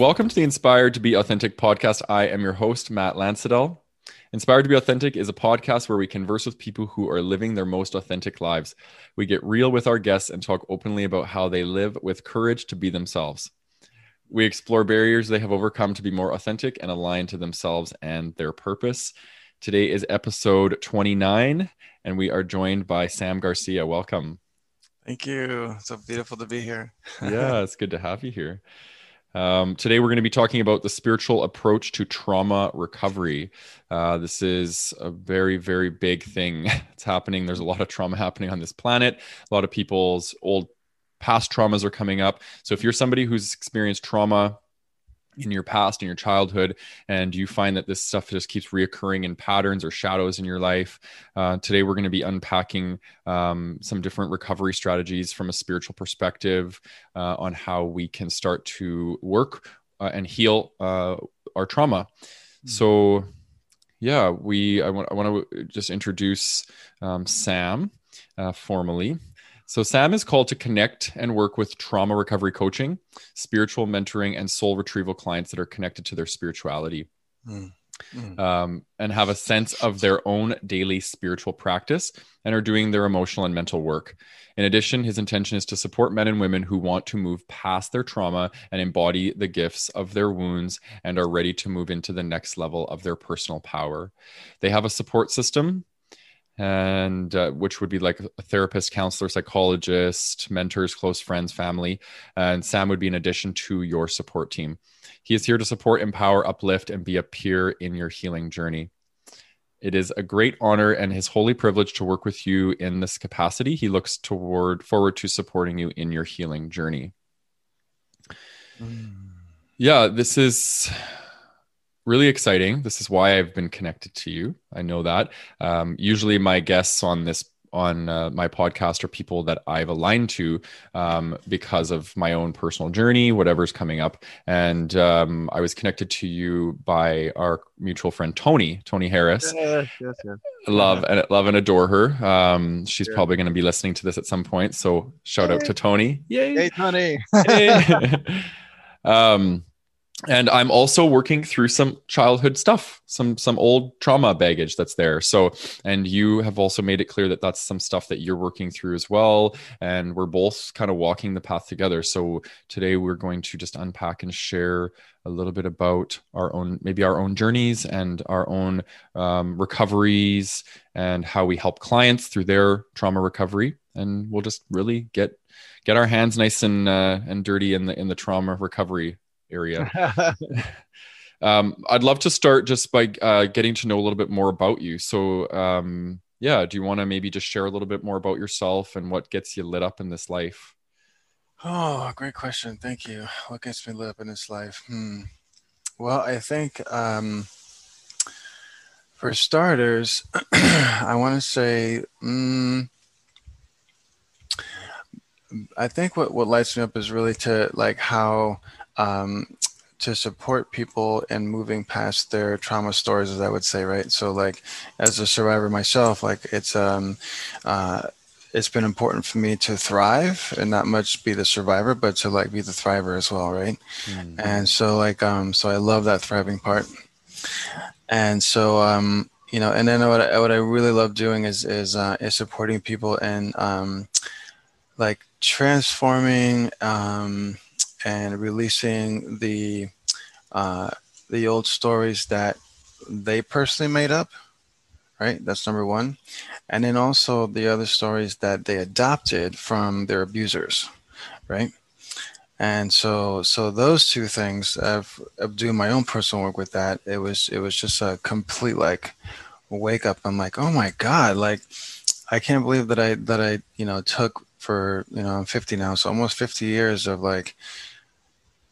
Welcome to the Inspired to Be Authentic podcast. I am your host, Matt Lansadell. Inspired to Be Authentic is a podcast where we converse with people who are living their most authentic lives. We get real with our guests and talk openly about how they live with courage to be themselves. We explore barriers they have overcome to be more authentic and aligned to themselves and their purpose. Today is episode 29, and we are joined by Sam Garcia. Welcome. Thank you. So beautiful to be here. yeah, it's good to have you here. Um, today, we're going to be talking about the spiritual approach to trauma recovery. Uh, this is a very, very big thing. It's happening. There's a lot of trauma happening on this planet. A lot of people's old past traumas are coming up. So, if you're somebody who's experienced trauma, in your past in your childhood and you find that this stuff just keeps reoccurring in patterns or shadows in your life. Uh, today we're going to be unpacking um, some different recovery strategies from a spiritual perspective uh, on how we can start to work uh, and heal uh, our trauma. Mm-hmm. so yeah we i want, I want to just introduce um, sam uh, formally so, Sam is called to connect and work with trauma recovery coaching, spiritual mentoring, and soul retrieval clients that are connected to their spirituality mm. Mm. Um, and have a sense of their own daily spiritual practice and are doing their emotional and mental work. In addition, his intention is to support men and women who want to move past their trauma and embody the gifts of their wounds and are ready to move into the next level of their personal power. They have a support system and uh, which would be like a therapist, counselor, psychologist, mentors, close friends, family. And Sam would be in addition to your support team. He is here to support, empower, uplift, and be a peer in your healing journey. It is a great honor and his holy privilege to work with you in this capacity. He looks toward forward to supporting you in your healing journey. Mm. Yeah, this is really exciting. This is why I've been connected to you. I know that. Um, usually, my guests on this on uh, my podcast are people that I've aligned to um, because of my own personal journey, whatever's coming up. And um, I was connected to you by our mutual friend Tony, Tony Harris. Yes, yes, yes. Love and love and adore her. Um, she's yeah. probably going to be listening to this at some point. So shout hey. out to Tony. Yay, hey Tony. hey. um, and i'm also working through some childhood stuff some some old trauma baggage that's there. So and you have also made it clear that that's some stuff that you're working through as well. And we're both kind of walking the path together. So today we're going to just unpack and share a little bit about our own maybe our own journeys and our own um, recoveries and how we help clients through their trauma recovery. And we'll just really get get our hands nice and uh, and dirty in the in the trauma recovery area. um, I'd love to start just by uh, getting to know a little bit more about you. So, um, yeah, do you want to maybe just share a little bit more about yourself and what gets you lit up in this life? Oh, great question. Thank you. What gets me lit up in this life? Hmm. Well, I think um, for starters, I want to say, mm, I think what, what lights me up is really to like how um, to support people in moving past their trauma stories, as I would say, right? So, like, as a survivor myself, like, it's um, uh, it's been important for me to thrive and not much be the survivor, but to like be the thriver as well, right? Mm-hmm. And so, like, um, so I love that thriving part. And so, um, you know, and then what I, what I really love doing is is uh, is supporting people and um, like transforming um and releasing the uh, the old stories that they personally made up right? That's number one. And then also the other stories that they adopted from their abusers right? And so so those two things of, of doing my own personal work with that. It was it was just a complete like wake up. I'm like oh my god like i can't believe that i that i you know took for you know i'm 50 now so almost 50 years of like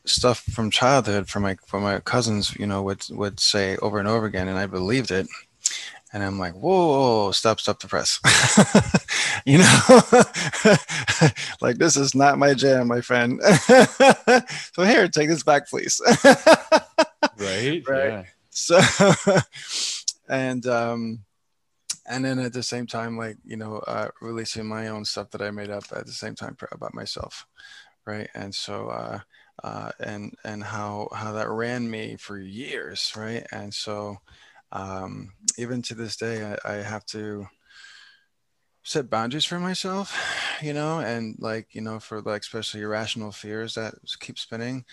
stuff from childhood from my from my cousins, you know, would would say over and over again, and I believed it. And I'm like, whoa, whoa stop, stop the press. you know, like this is not my jam, my friend. so here, take this back, please. right. Right. Yeah. So, and um, and then at the same time, like you know, uh, releasing my own stuff that I made up at the same time about myself right? And so, uh, uh, and and how how that ran me for years, right? And so, um, even to this day, I, I have to set boundaries for myself, you know, and like you know, for like especially irrational fears that keep spinning,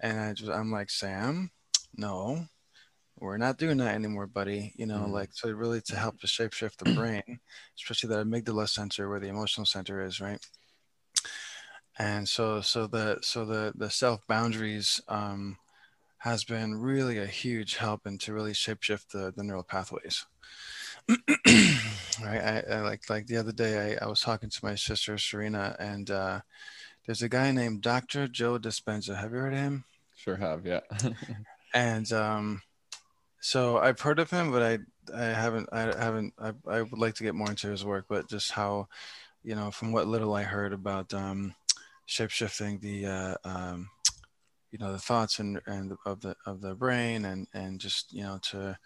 and I just I'm like Sam, no, we're not doing that anymore, buddy. You know, mm. like so really to help to shapeshift the brain, especially the amygdala center where the emotional center is, right? And so so the so the the self boundaries um, has been really a huge help into really shapeshift the, the neural pathways. right. I, I, like like the other day I, I was talking to my sister Serena and uh, there's a guy named Dr. Joe Dispenza. Have you heard of him? Sure have, yeah. and um, so I've heard of him, but I I haven't I haven't I, I would like to get more into his work, but just how, you know, from what little I heard about um, shapeshifting the uh, um, you know the thoughts and and of the of the brain and and just you know to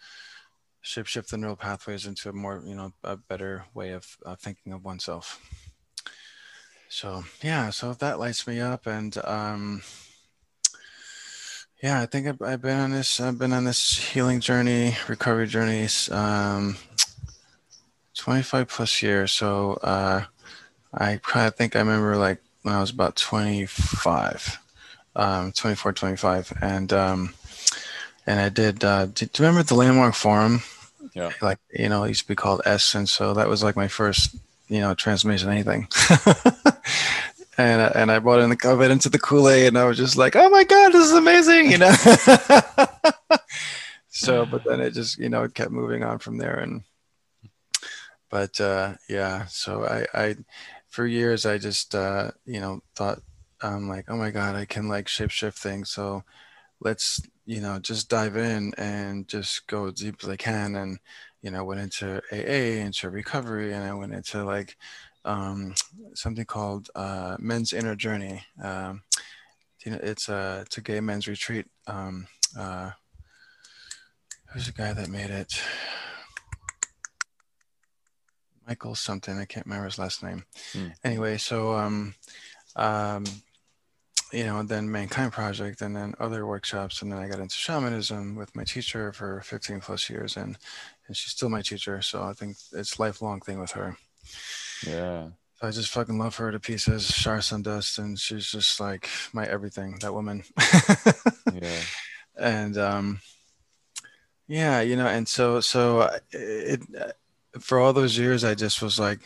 shapeshift the neural pathways into a more you know a better way of uh, thinking of oneself. So yeah, so that lights me up and. Um, yeah, I think I've, I've, been on this. I've been on this healing journey, recovery journey, um, 25 plus years. So uh, I kind of think I remember like when I was about 25, um, 24, 25, and um, and I did. Uh, do you remember the Landmark Forum? Yeah. Like you know, it used to be called est, and so that was like my first you know transmission anything. and uh, and I brought in the I went into the Kool Aid, and I was just like, oh my god, this is amazing, you know. so, but then it just you know it kept moving on from there, and but uh, yeah, so I I for years I just uh, you know thought I'm like, oh my god, I can like shapeshift things, so let's you know just dive in and just go as deep as I can, and you know went into AA, into recovery, and I went into like um, something called uh, Men's Inner Journey. Um, you know, it's a it's a gay men's retreat. Um, uh, who's the guy that made it? Michael something. I can't remember his last name. Mm. Anyway, so um, um, you know, then Mankind Project, and then other workshops, and then I got into shamanism with my teacher for 15 plus years, and and she's still my teacher. So I think it's lifelong thing with her. Yeah. I just fucking love her to pieces, Shar Dust, and she's just like my everything. That woman. yeah. And um, yeah, you know, and so so uh, it for all those years, I just was like,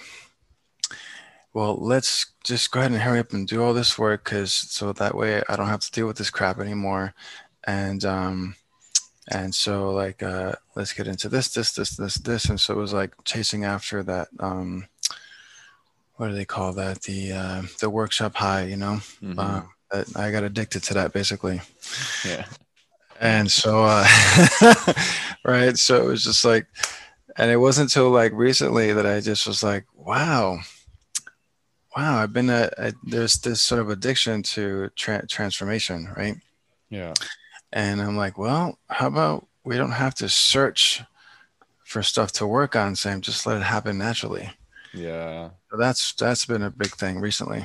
well, let's just go ahead and hurry up and do all this work, because so that way I don't have to deal with this crap anymore, and um, and so like uh, let's get into this, this, this, this, this, and so it was like chasing after that um what do they call that? The uh, the workshop high, you know. Mm-hmm. Uh, I got addicted to that basically. Yeah. And so, uh, right. So it was just like, and it wasn't until like recently that I just was like, wow, wow, I've been a, a there's this sort of addiction to tra- transformation, right? Yeah. And I'm like, well, how about we don't have to search for stuff to work on, Sam? Just let it happen naturally. Yeah. So that's that's been a big thing recently.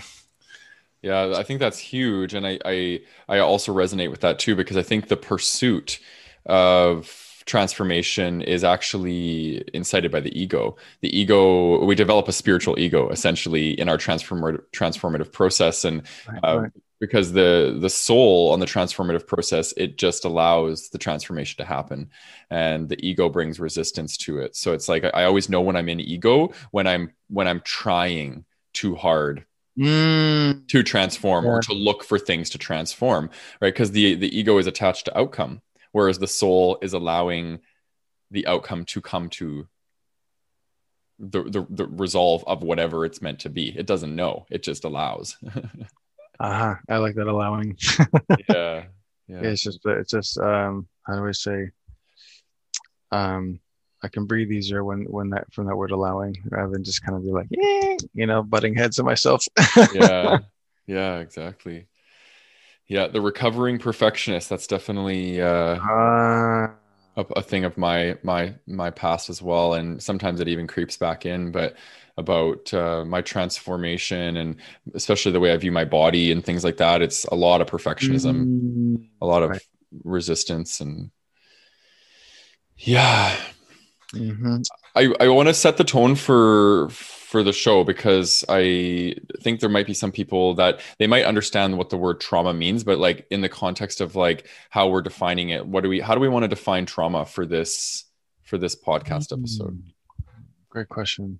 Yeah, I think that's huge, and I I I also resonate with that too because I think the pursuit of transformation is actually incited by the ego. The ego, we develop a spiritual ego essentially in our transformative transformative process, and right, uh, right because the the soul on the transformative process it just allows the transformation to happen and the ego brings resistance to it so it's like i always know when i'm in ego when i'm when i'm trying too hard mm. to transform yeah. or to look for things to transform right because the the ego is attached to outcome whereas the soul is allowing the outcome to come to the, the, the resolve of whatever it's meant to be it doesn't know it just allows Uh-huh. I like that allowing. yeah. Yeah. It's just it's just um how do I say um I can breathe easier when when that from that word allowing rather than just kind of be like, yeah, you know, butting heads of myself. yeah. Yeah, exactly. Yeah, the recovering perfectionist, that's definitely uh, uh a, a thing of my my my past as well, and sometimes it even creeps back in. But about uh, my transformation and especially the way I view my body and things like that, it's a lot of perfectionism, mm, a lot of right. resistance, and yeah. Mm-hmm. I, I want to set the tone for for the show because I think there might be some people that they might understand what the word trauma means, but like in the context of like how we're defining it, what do we how do we want to define trauma for this for this podcast episode? Hmm. Great question.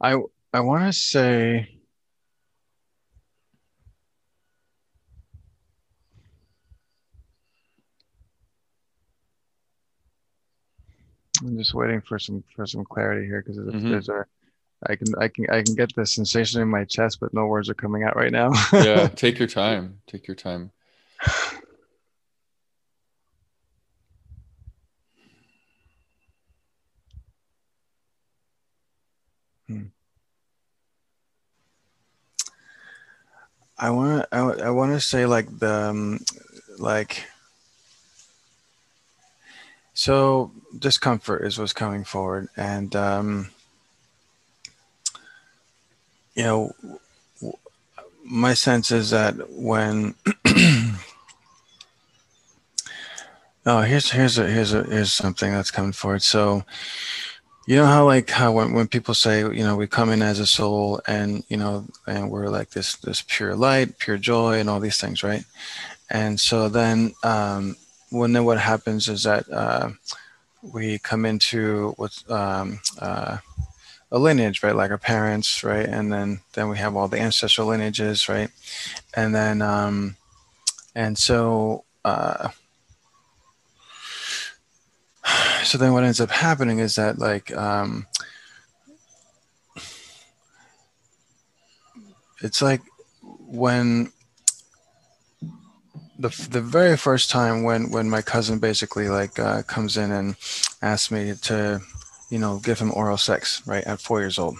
I I want to say I'm just waiting for some for some clarity here because mm-hmm. there's a I can I can I can get the sensation in my chest, but no words are coming out right now. yeah, take your time. Take your time. Hmm. I want to I, I want to say like the um, like so discomfort is what's coming forward, and um, you know, my sense is that when oh, here's here's a here's a here's something that's coming forward. So, you know how like how when, when people say you know we come in as a soul and you know and we're like this this pure light, pure joy, and all these things, right? And so then um, when then what happens is that uh, we come into what's um, uh, a lineage, right? Like our parents, right? And then then we have all the ancestral lineages, right? And then um, and so uh, so then what ends up happening is that like um, it's like when the the very first time when when my cousin basically like uh, comes in and asks me to you know give him oral sex right at four years old.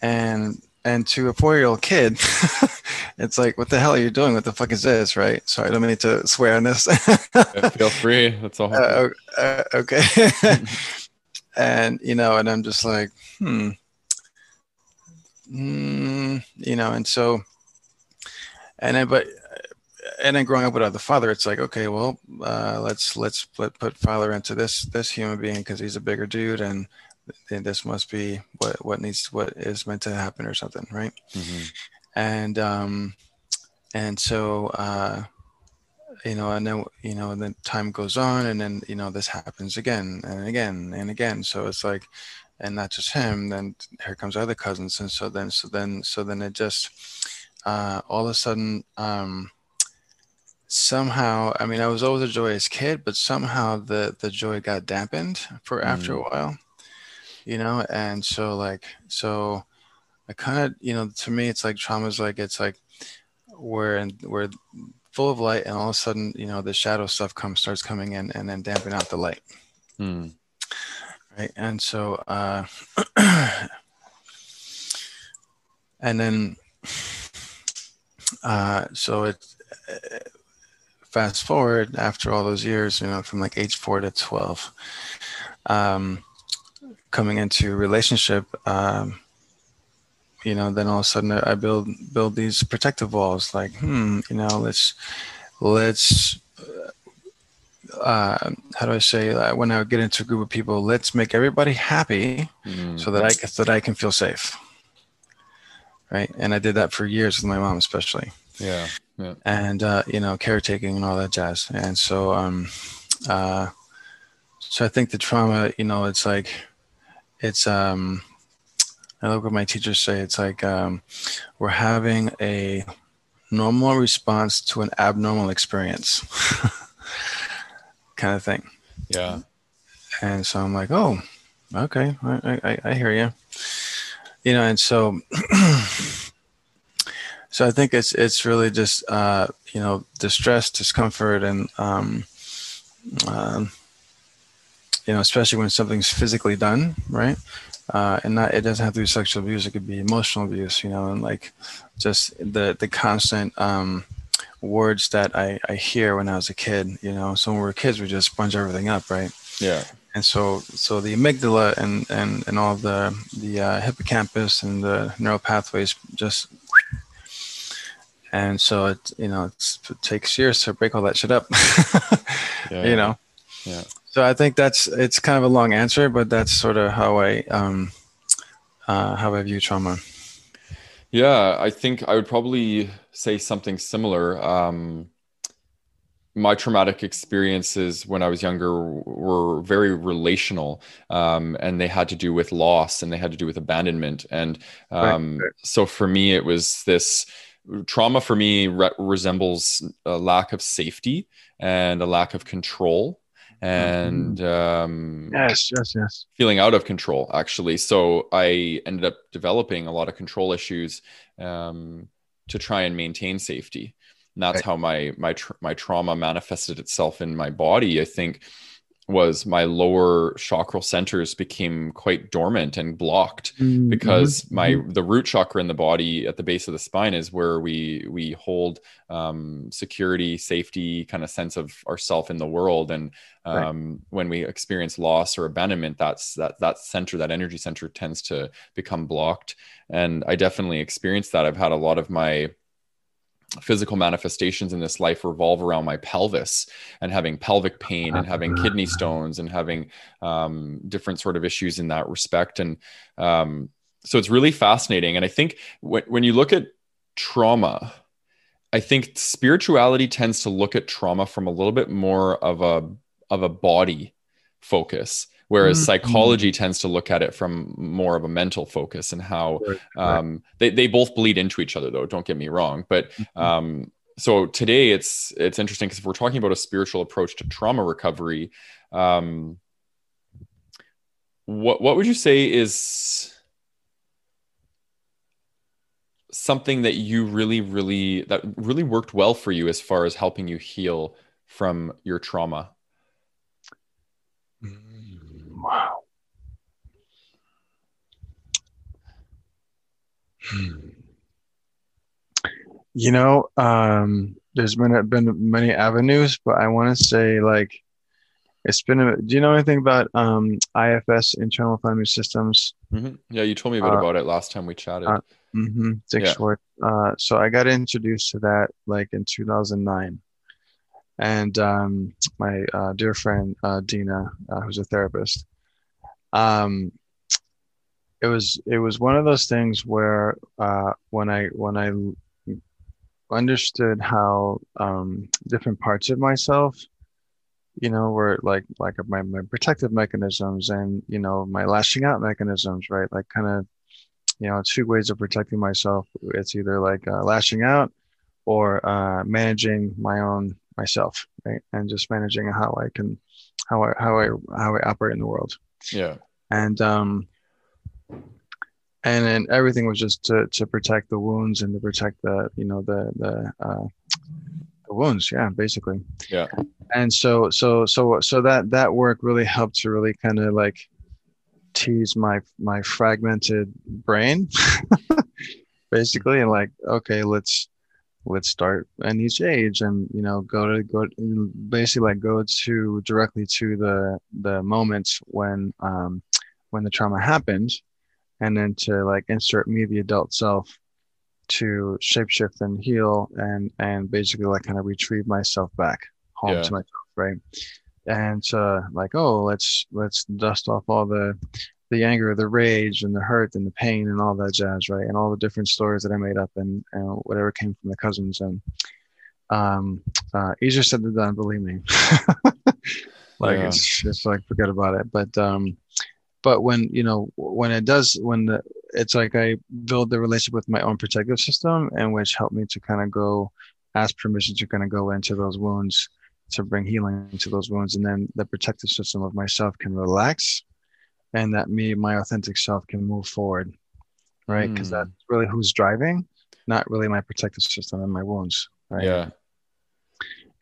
And and to a four year old kid it's like what the hell are you doing? What the fuck is this? Right? Sorry i don't mean to swear on this. Yeah, feel free. That's all uh, uh, okay. And you know and i'm just like hmm. Mm, you know and so and then but and then growing up without the father, it's like, okay, well, uh, let's let's put put father into this this human being because he's a bigger dude, and, and this must be what what needs what is meant to happen or something, right? Mm-hmm. And um, and so uh, you know, and then you know, and then time goes on, and then you know, this happens again and again and again. So it's like, and not just him. Then here comes other cousins, and so then so then so then it just uh, all of a sudden. Um, somehow i mean i was always a joyous kid but somehow the the joy got dampened for after mm. a while you know and so like so i kind of you know to me it's like trauma's like it's like we're in we're full of light and all of a sudden you know the shadow stuff comes starts coming in and then dampen out the light mm. right and so uh and then uh so it's fast forward after all those years, you know, from like age four to 12, um, coming into relationship, um, you know, then all of a sudden I build, build these protective walls like, hmm, you know, let's, let's, uh, how do I say that when I get into a group of people, let's make everybody happy mm. so that I, so that I can feel safe. Right. And I did that for years with my mom, especially. Yeah yeah. and uh, you know caretaking and all that jazz. And so, um, uh, so I think the trauma, you know, it's like it's. Um, I look what my teachers say. It's like um, we're having a normal response to an abnormal experience, kind of thing. Yeah. And so I'm like, oh, okay, I, I, I hear you. You know, and so so I think it's it's really just uh, you know distress, discomfort, and um, uh, you know, especially when something's physically done, right? Uh, and not it doesn't have to be sexual abuse; it could be emotional abuse, you know, and like just the the constant um, words that I, I hear when I was a kid, you know. So when we were kids, we just sponge everything up, right? Yeah. And so so the amygdala and and and all the the uh, hippocampus and the neural pathways just and so it you know it takes years to break all that shit up yeah, you know? Yeah. So i think that's it's kind of a long answer but that's sort of how i um uh how i view trauma. Yeah i think i would probably say something similar. Um my traumatic experiences when I was younger were very relational, um, and they had to do with loss and they had to do with abandonment. And um, right, right. so for me, it was this trauma for me re- resembles a lack of safety and a lack of control and mm-hmm. um, yes yes yes feeling out of control actually so i ended up developing a lot of control issues um, to try and maintain safety and that's right. how my my tra- my trauma manifested itself in my body i think was my lower chakra centers became quite dormant and blocked mm-hmm. because my mm-hmm. the root chakra in the body at the base of the spine is where we we hold um, security safety kind of sense of ourself in the world and um, right. when we experience loss or abandonment that's that that center that energy center tends to become blocked and i definitely experienced that i've had a lot of my physical manifestations in this life revolve around my pelvis and having pelvic pain and having kidney stones and having um, different sort of issues in that respect. And um, so it's really fascinating. And i think when, when you look at trauma i think spirituality tends to look at trauma from a little bit more of a of a body focus whereas mm-hmm. psychology tends to look at it from more of a mental focus and how right, um, They, they both bleed into each other though don't get me wrong but mm-hmm. um, so today it's it's interesting because if we're talking about a spiritual approach to trauma recovery um, what what would you say is something that you really really that really worked well for you as far as helping you heal from your trauma Wow. You know, um, there's been been many avenues, but I want to say like it's been. A, do you know anything about um, IFS, internal family systems? Mm-hmm. Yeah, you told me a bit uh, about it last time we chatted. Uh, mm-hmm, Dick yeah. Schwartz. Uh, so I got introduced to that like in 2009 and um, my uh, dear friend uh, Dina, uh, who's a therapist, um, it was it was one of those things where uh, when I when I understood how um, different parts of myself, you know, were like like my my protective mechanisms and you know my lashing out mechanisms, right? Like kind of you know two ways of protecting myself. It's either like uh, lashing out or uh, managing my own myself, right? And just managing how I can how I how I how I operate in the world. Yeah. And um and then everything was just to, to protect the wounds and to protect the you know the the uh the wounds. Yeah basically. Yeah. And so so so so that that work really helped to really kind of like tease my my fragmented brain basically and like okay let's let's start at each age and you know go to go basically like go to directly to the the moments when um when the trauma happened and then to like insert me the adult self to shapeshift and heal and and basically like kind of retrieve myself back home yeah. to myself right and uh like oh let's let's dust off all the the anger, the rage, and the hurt, and the pain, and all that jazz, right? And all the different stories that I made up, and, and whatever came from the cousins. And um, uh, easier said than done, believe me. like yeah. it's just like forget about it. But um, but when you know when it does, when the it's like I build the relationship with my own protective system, and which helped me to kind of go ask permission to kind of go into those wounds to bring healing to those wounds and then the protective system of myself can relax and that me, my authentic self, can move forward, right? Because mm. that's really who's driving, not really my protective system and my wounds, right? Yeah.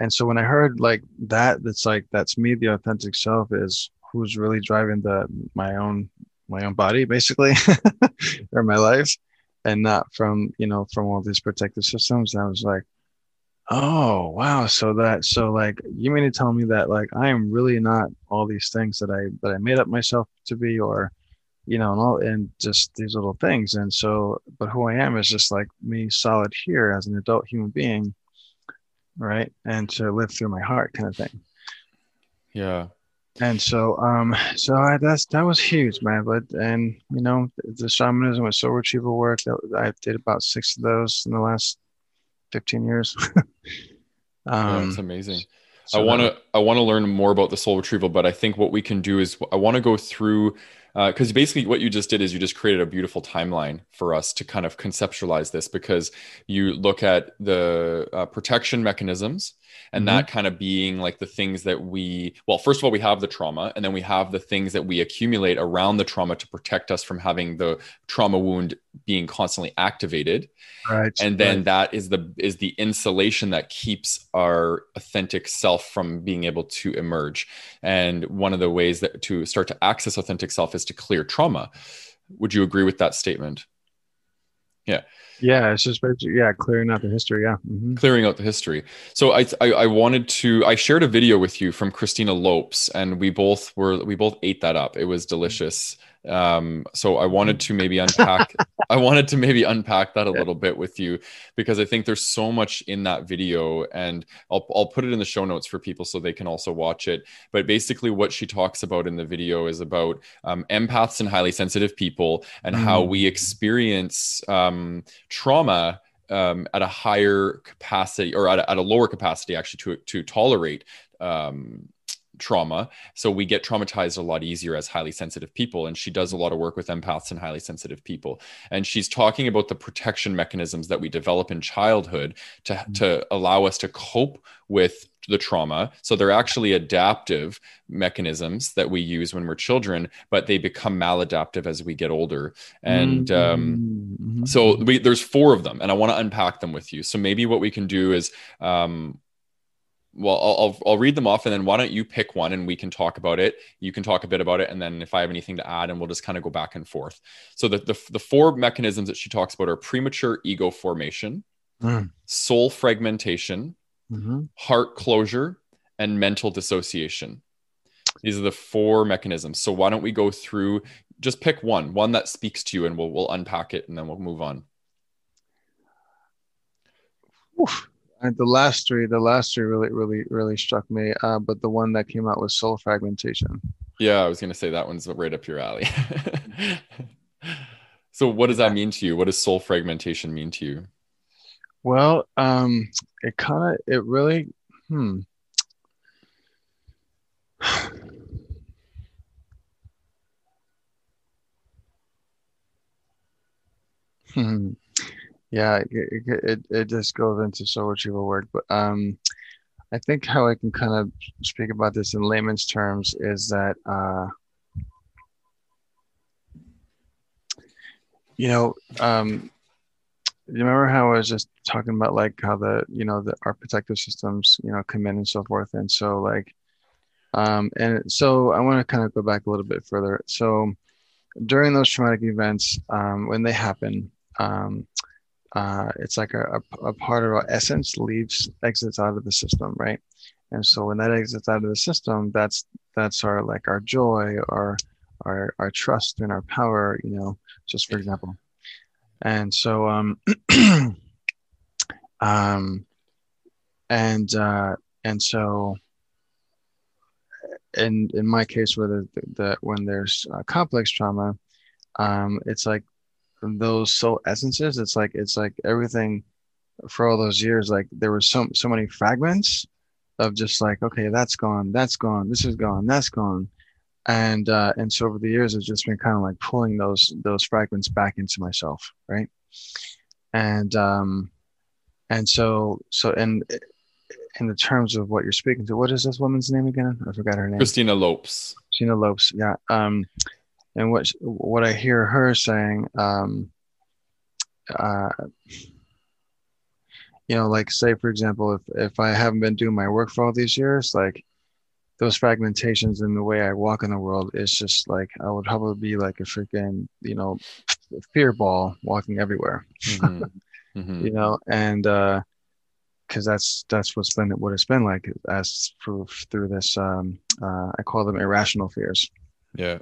And so when I heard like that, that's like that's me, the authentic self is who's really driving the my own my own body basically or my life and not from you know from all these protective systems i was like oh wow. So that so like you mean to tell me that like i am really not all these things that i that i made up myself to be or you know and all and just these little things. And so but who i am is just like me solid here as an adult human being right? And to live through my heart kind of thing. Yeah. And so um so I, that's that was huge man. But and you know the shamanism with soul retrieval work that i did about six of those in the last 15 years. Um that's amazing. so I want to I want to learn more about the soul retrieval, but I think what we can do is I want to go through because uh, basically what you just did is you just created a beautiful timeline for us to kind of conceptualize this because you look at the uh, protection mechanisms and mm-hmm. that kind of being like the things that we well first of all we have the trauma and then we have the things that we accumulate around the trauma to protect us from having the trauma wound being constantly activated. Right and then right. that is the is the insulation that keeps our authentic self from being able to emerge. And one of the ways that to start to access authentic self is to clear trauma. Would you agree with that statement? Yeah yeah, it's just yeah, clearing out the history. Yeah, mm-hmm. clearing out the history. So I, I, I wanted to I shared a video with you from Christina Lopes, and we both were we both ate that up. It was delicious. Um, so I wanted to maybe unpack. I wanted to maybe unpack that a little bit with you because I think there's so much in that video, and I'll I'll put it in the show notes for people so they can also watch it. But basically, what she talks about in the video is about um, empaths and highly sensitive people and mm. how we experience um, trauma. Um, at a higher capacity or at a, at a lower capacity actually to to tolerate um, trauma. So we get traumatized a lot easier as highly sensitive people. And she does a lot of work with empaths and highly sensitive people. And she's talking about the protection mechanisms that we develop in childhood to, mm-hmm. to allow us to cope with the trauma. So they're actually adaptive mechanisms that we use when we're children, but they become maladaptive as we get older. And um, mm-hmm. so we, there's four of them, and I want to unpack them with you. So maybe what we can do is um, well I'll, I'll, I'll read them off and then why don't you pick one and we can talk about it you can talk a bit about it and then if i have anything to add and we'll just kind of go back and forth so the, the, the four mechanisms that she talks about are premature ego formation mm. soul fragmentation mm-hmm. heart closure and mental dissociation these are the four mechanisms so why don't we go through just pick one one that speaks to you and we'll, we'll unpack it and then we'll move on Oof. And the last three, the last three really, really, really struck me. Uh, but the one that came out was soul fragmentation. Yeah, I was going to say that one's right up your alley. so, what does that mean to you? What does soul fragmentation mean to you? Well, um, it kind of, it really, hmm. hmm yeah it, it, it just goes into so much a work but um i think how i can kind of speak about this in layman's terms is that uh you know um you remember how i was just talking about like how the you know the our protective systems you know come in and so forth and so like um and so i want to kind of go back a little bit further. So during those traumatic events um when they happen um uh, it's like a, a, part of our essence leaves exits out of the system right? And so when that exits out of the system that's that's our like our joy our our, our trust and our power you know just for example. And so um um and uh and so in in my case where the, the when there's uh, complex trauma um it's like those soul essences. It's like it's like everything for all those years like there were so so many fragments of just like okay that's gone that's gone this is gone that's gone. And uh and so over the years it's just been kind of like pulling those those fragments back into myself right? And um and so so and in the terms of what you're speaking to what is this woman's name again? I forgot her name. Christina lopes. Christina lopes yeah. Um and what what I hear her saying, um, uh, you know, like say for example, if if I haven't been doing my work for all these years, like those fragmentations in the way I walk in the world is just like I would probably be like a freaking you know fear ball walking everywhere. Mm-hmm. Mm-hmm. you know, and uh, because that's that's what's been what it's been like as through through this um, uh, I call them irrational fears. Yeah.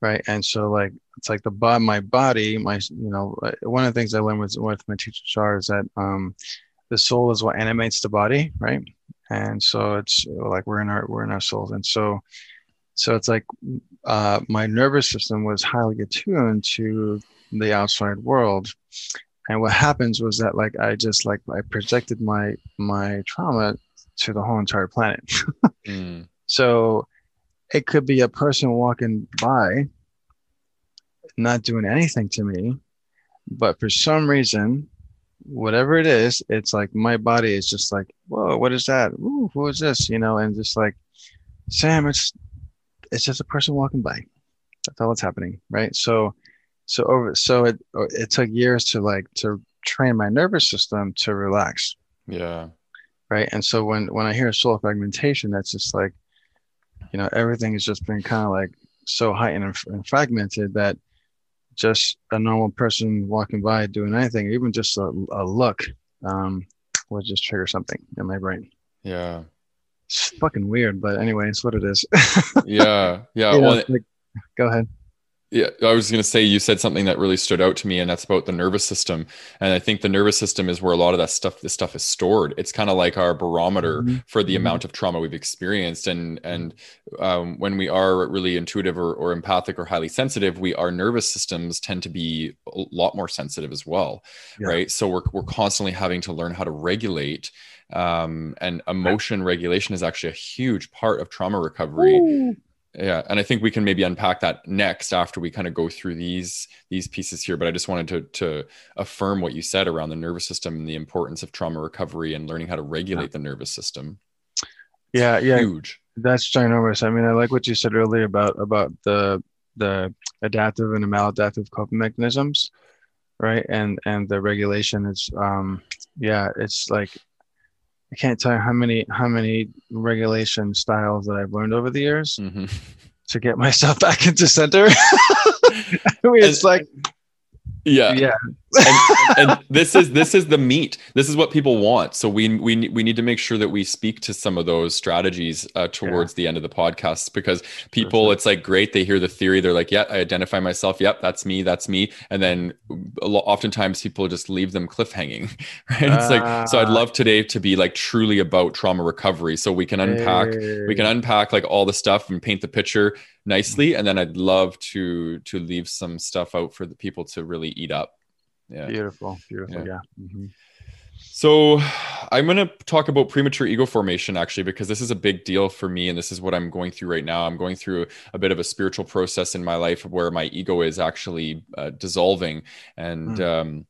Right, and so like it's like the body my body, my you know uh, one of the things I learned with with my teacher Char is that um, the soul is what animates the body, right? And so it's like we're in our we're in our souls, and so so it's like uh, my nervous system was highly attuned to the outside world and what happens was that like i just like i projected my my trauma to the whole entire planet mm. so it could be a person walking by not doing anything to me but for some reason whatever it is it's like my body is just like whoa what is that? Ooh, who is this? You know and just like sam it's it's just a person walking by. That's all that's happening right? So so over so it it took years to like to train my nervous system to relax. Yeah. Right? And so when when i hear soul fragmentation that's just like you know everything has just been kind of like so heightened and, and, fragmented that just a normal person walking by doing anything even just a, a look um, would just trigger something in my brain. Yeah. It's fucking weird but anyway it's what it is. Yeah yeah well, like, go ahead yeah, I was going to say you said something that really stood out to me, and that's about the nervous system. And I think the nervous system is where a lot of that stuff, this stuff is stored. It's kind of like our barometer mm-hmm. for the mm-hmm. amount of trauma we've experienced. And and um, when we are really intuitive or, or empathic or highly sensitive, we our nervous systems tend to be a lot more sensitive as well, yeah. right? So we're we're constantly having to learn how to regulate um, and emotion regulation is actually a huge part of trauma recovery Ooh yeah and i think we can maybe unpack that next after we kind of go through these these pieces here but i just wanted to to affirm what you said around the nervous system and the importance of trauma recovery and learning how to regulate yeah. the nervous system. Yeah yeah. huge. That's ginormous. I mean i like what you said earlier about about the the adaptive and the maladaptive coping mechanisms right? And and the regulation is um yeah it's like I can't tell you how many how many regulation styles that I've learned over the years mm-hmm. to get myself back into center. I mean, it's like yeah yeah and, and, this is this is the meat. This is what people want. So we we we need to make sure that we speak to some of those strategies uh, towards yeah. the end of the podcast because people sure. it's like great. They hear the theory. They're like yeah i identify myself. Yep that's me. That's me. And then oftentimes people just leave them cliffhanging right? Uh, it's like so i'd ah. love today to be like truly about trauma recovery. So we can unpack hey. we can unpack like all the stuff and paint the picture nicely. And then i'd love to to leave some stuff out for the people to really eat up yeah beautiful beautiful yeah, yeah. Mm-hmm. so i'm going to talk about premature ego formation actually because this is a big deal for me and this is what i'm going through right now i'm going through a bit of a spiritual process in my life where my ego is actually uh, dissolving and mm. um,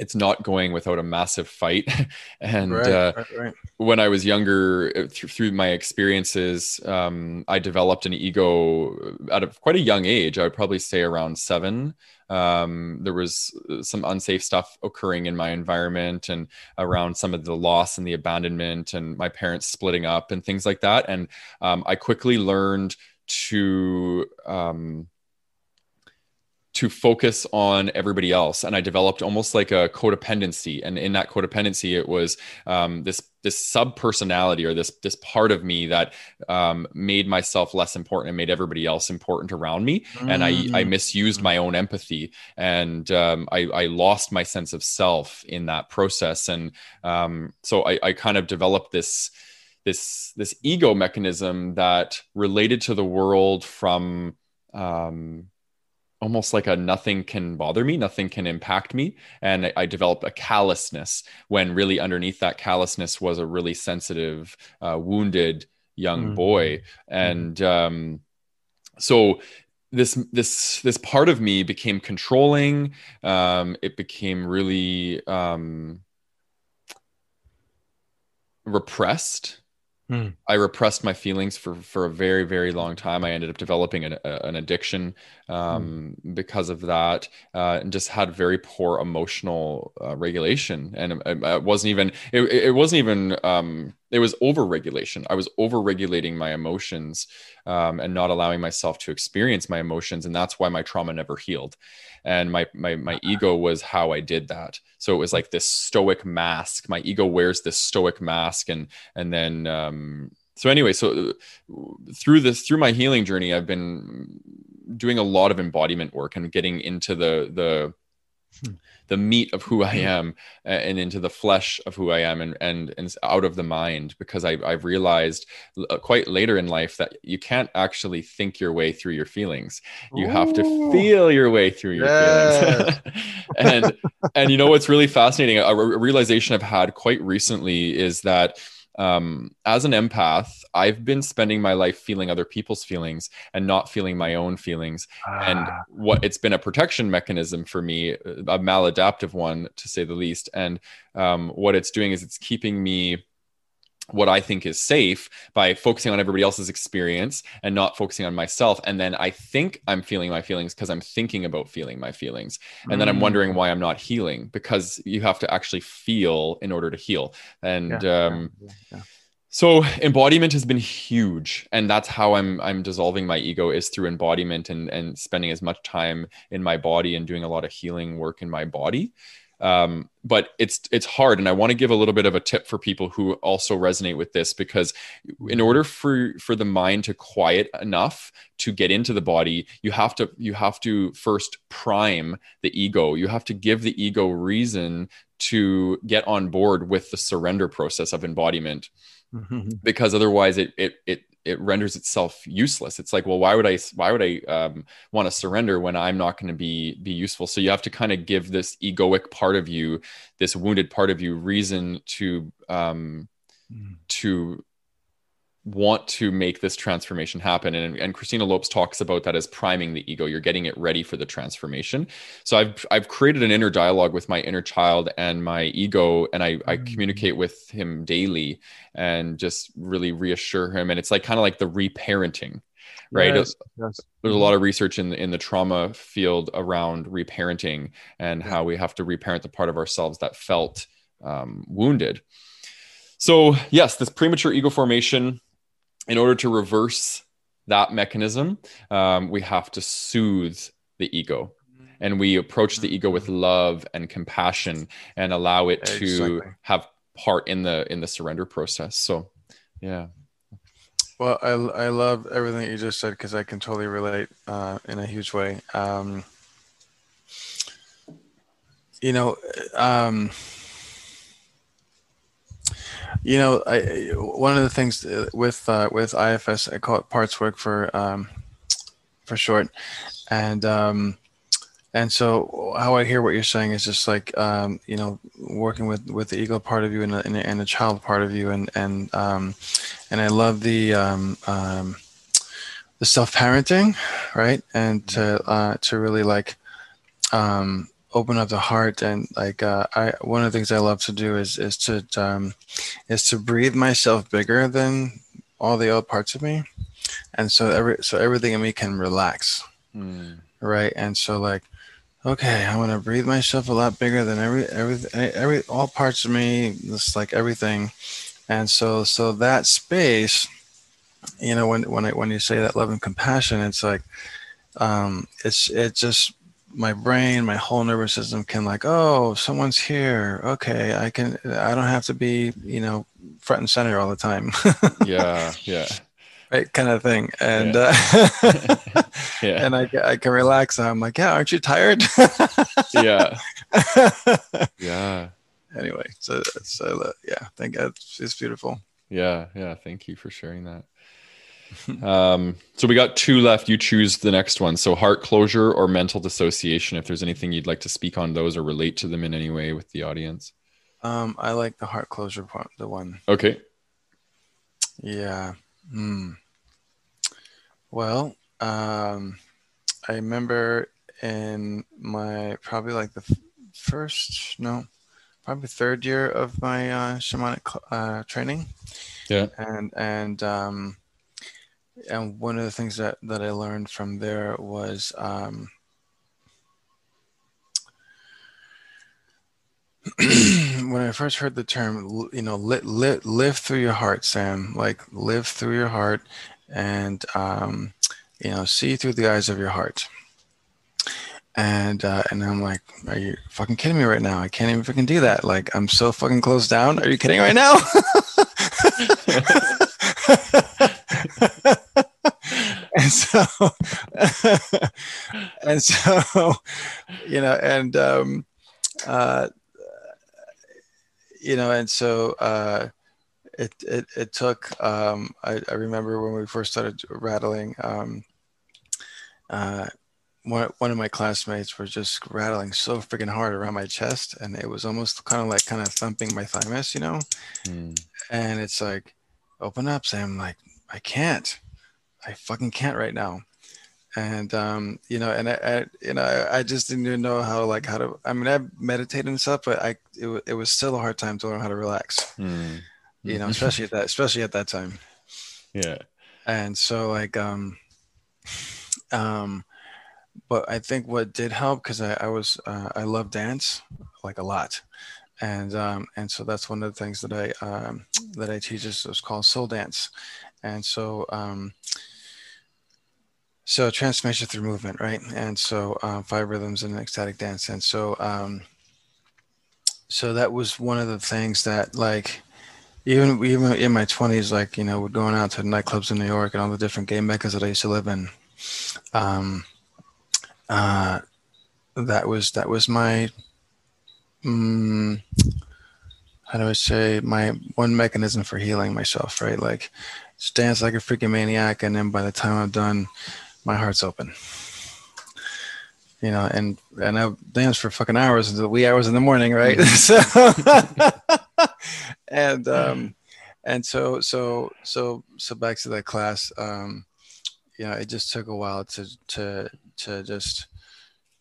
it's not going without a massive fight. and right, uh, right, right. when I was younger, uh, th- through my experiences, um, I developed an ego at a, quite a young age. I would probably say around seven. Um, there was uh, some unsafe stuff occurring in my environment and around some of the loss and the abandonment and my parents splitting up and things like that. And um, I quickly learned to um, to focus on everybody else and i developed almost like a codependency and in that codependency it was um, this this sub personality or this this part of me that um, made myself less important and made everybody else important around me mm. and i i mm. misused my own empathy and um, I, I lost my sense of self in that process and um, so I, I kind of developed this this this ego mechanism that related to the world from um, almost like a nothing can bother me, nothing can impact me. And I, I developed a callousness when really underneath that callousness was a really sensitive, uh, wounded young mm-hmm. boy. Mm-hmm. And um, so this this this part of me became controlling um, it became really um, repressed Mm. I repressed my feelings for for a very very long time. I ended up developing an, a, an addiction um, mm. because of that, uh, and just had very poor emotional uh, regulation. And it, it, wasn't even it, it wasn't even um, it was over regulation i was over regulating my emotions um, and not allowing myself to experience my emotions and that's why my trauma never healed. And my my my ego was how i did that. So it was like this stoic mask. My ego wears this stoic mask and and then um, so anyway so through this through my healing journey i've been doing a lot of embodiment work and getting into the the the meat of who I mm-hmm. am and into the flesh of who I am and and and out of the mind because I I've realized uh, quite later in life that you can't actually think your way through your feelings. You Ooh. have to feel your way through your feelings. and and you know what's really fascinating a, a realization I've had quite recently is that um, as an empath, I've been spending my life feeling other people's feelings and not feeling my own feelings. Ah. And what it's been a protection mechanism for me, a maladaptive one to say the least. And um, what it's doing is it's keeping me what I think is safe by focusing on everybody else's experience and not focusing on myself. And then I think I'm feeling my feelings because I'm thinking about feeling my feelings. And mm. then I'm wondering why I'm not healing because you have to actually feel in order to heal. And yeah, um, yeah, yeah. so embodiment has been huge. And that's how I'm I'm dissolving my ego is through embodiment and and spending as much time in my body and doing a lot of healing work in my body um, but it's it's hard. And i want to give a little bit of a tip for people who also resonate with this because in order for for the mind to quiet enough to get into the body you have to you have to first prime the ego. You have to give the ego reason to get on board with the surrender process of embodiment. Because otherwise it it it it renders itself useless it's like well why would i why would i um, want to surrender when i'm not going to be be useful so you have to kind of give this egoic part of you this wounded part of you reason to um, mm. to want to make this transformation happen. And, and christina lopes talks about that as priming the ego. You're getting it ready for the transformation. So i've i've created an inner dialogue with my inner child and my ego and i, I mm. communicate with him daily and just really reassure him. And it's like kind of like the reparenting right? Yes, yes. there's a lot of research in in the trauma field around reparenting and how we have to reparent the part of ourselves that felt um, wounded. So yes this premature ego formation in order to reverse that mechanism, um, we have to soothe the ego. And we approach the ego with love and compassion and allow it to exactly. have part in the in the surrender process. So, yeah. Well, I, I love everything you just said because I can totally relate uh, in a huge way. Um, you know, um, you know, I, one of the things uh, with uh, with IFS, I call it parts work for um, for short, and um, and so how I hear what you're saying is just like um, you know working with with the ego part of you and the, and the child part of you, and and um, and I love the um, um, the self parenting, right, and to uh, to really like um, open up the heart and like uh, I one of the things I love to do is is to um, is to breathe myself bigger than all the other parts of me, and so every so everything in me can relax, mm. right? And so like, okay, I'm gonna breathe myself a lot bigger than every every every all parts of me, just like everything, and so so that space, you know, when when I, when you say that love and compassion, it's like, um, it's it just my brain, my whole nervous system can like, oh, someone's here. Okay, I can. I don't have to be, you know, front and center all the time. yeah, yeah. Right, kind of thing, and yeah. Uh, yeah. and I, I can relax. I'm like, yeah, aren't you tired? yeah, yeah. Anyway, so so uh, yeah, thank God, it's beautiful. Yeah, yeah. Thank you for sharing that um, so we got two left. You choose the next one. So heart closure or mental dissociation. If there's anything you'd like to speak on those or relate to them in any way with the audience. Um, I like the heart closure part. The one. Okay. Yeah. Hmm. Well, um, I remember in my probably like the first no, probably third year of my uh, shamanic uh, training. Yeah. And and um, and one of the things that that I learned from there was um, when I first heard the term, you know, li- li- live through your heart, Sam, like live through your heart and, um, you know, see through the eyes of your heart. And, uh, and I'm like, are you fucking kidding me right now? I can't even fucking do that. Like, I'm so fucking closed down. Are you kidding right now? and so and so you know and um uh you know and so uh it it, it took um I, I remember when we first started rattling um uh one, one of my classmates were just rattling so freaking hard around my chest and it was almost kind of like kind of thumping my thymus you know mm. and it's like open up sam like i can't i fucking can't right now and um, you know, and I, I, you know, I, I, just didn't even know how like how to. I mean, I meditated and stuff, but I it, it was still a hard time to learn how to relax. Mm. You know, especially at that, especially at that time. Yeah. And so like um, um, but I think what did help because I, I was uh, I love dance like a lot, and um, and so that's one of the things that I um, that I teach is, is called soul dance, and so um so transformation through movement right? And so um, five rhythms and ecstatic dance. And so um, so that was one of the things that like even even in my 20s like you know going out to nightclubs in new york and all the different gay meccas that i used to live in um uh that was that was my um, how do i say my one mechanism for healing myself right? Like just dance like a freaking maniac and then by the time i'm done my heart's open. You know, and and I dance for fucking hours until the wee hours in the morning, right? Mm-hmm. so, and um, and so so so so back to that class. Um, you know, it just took a while to to to just.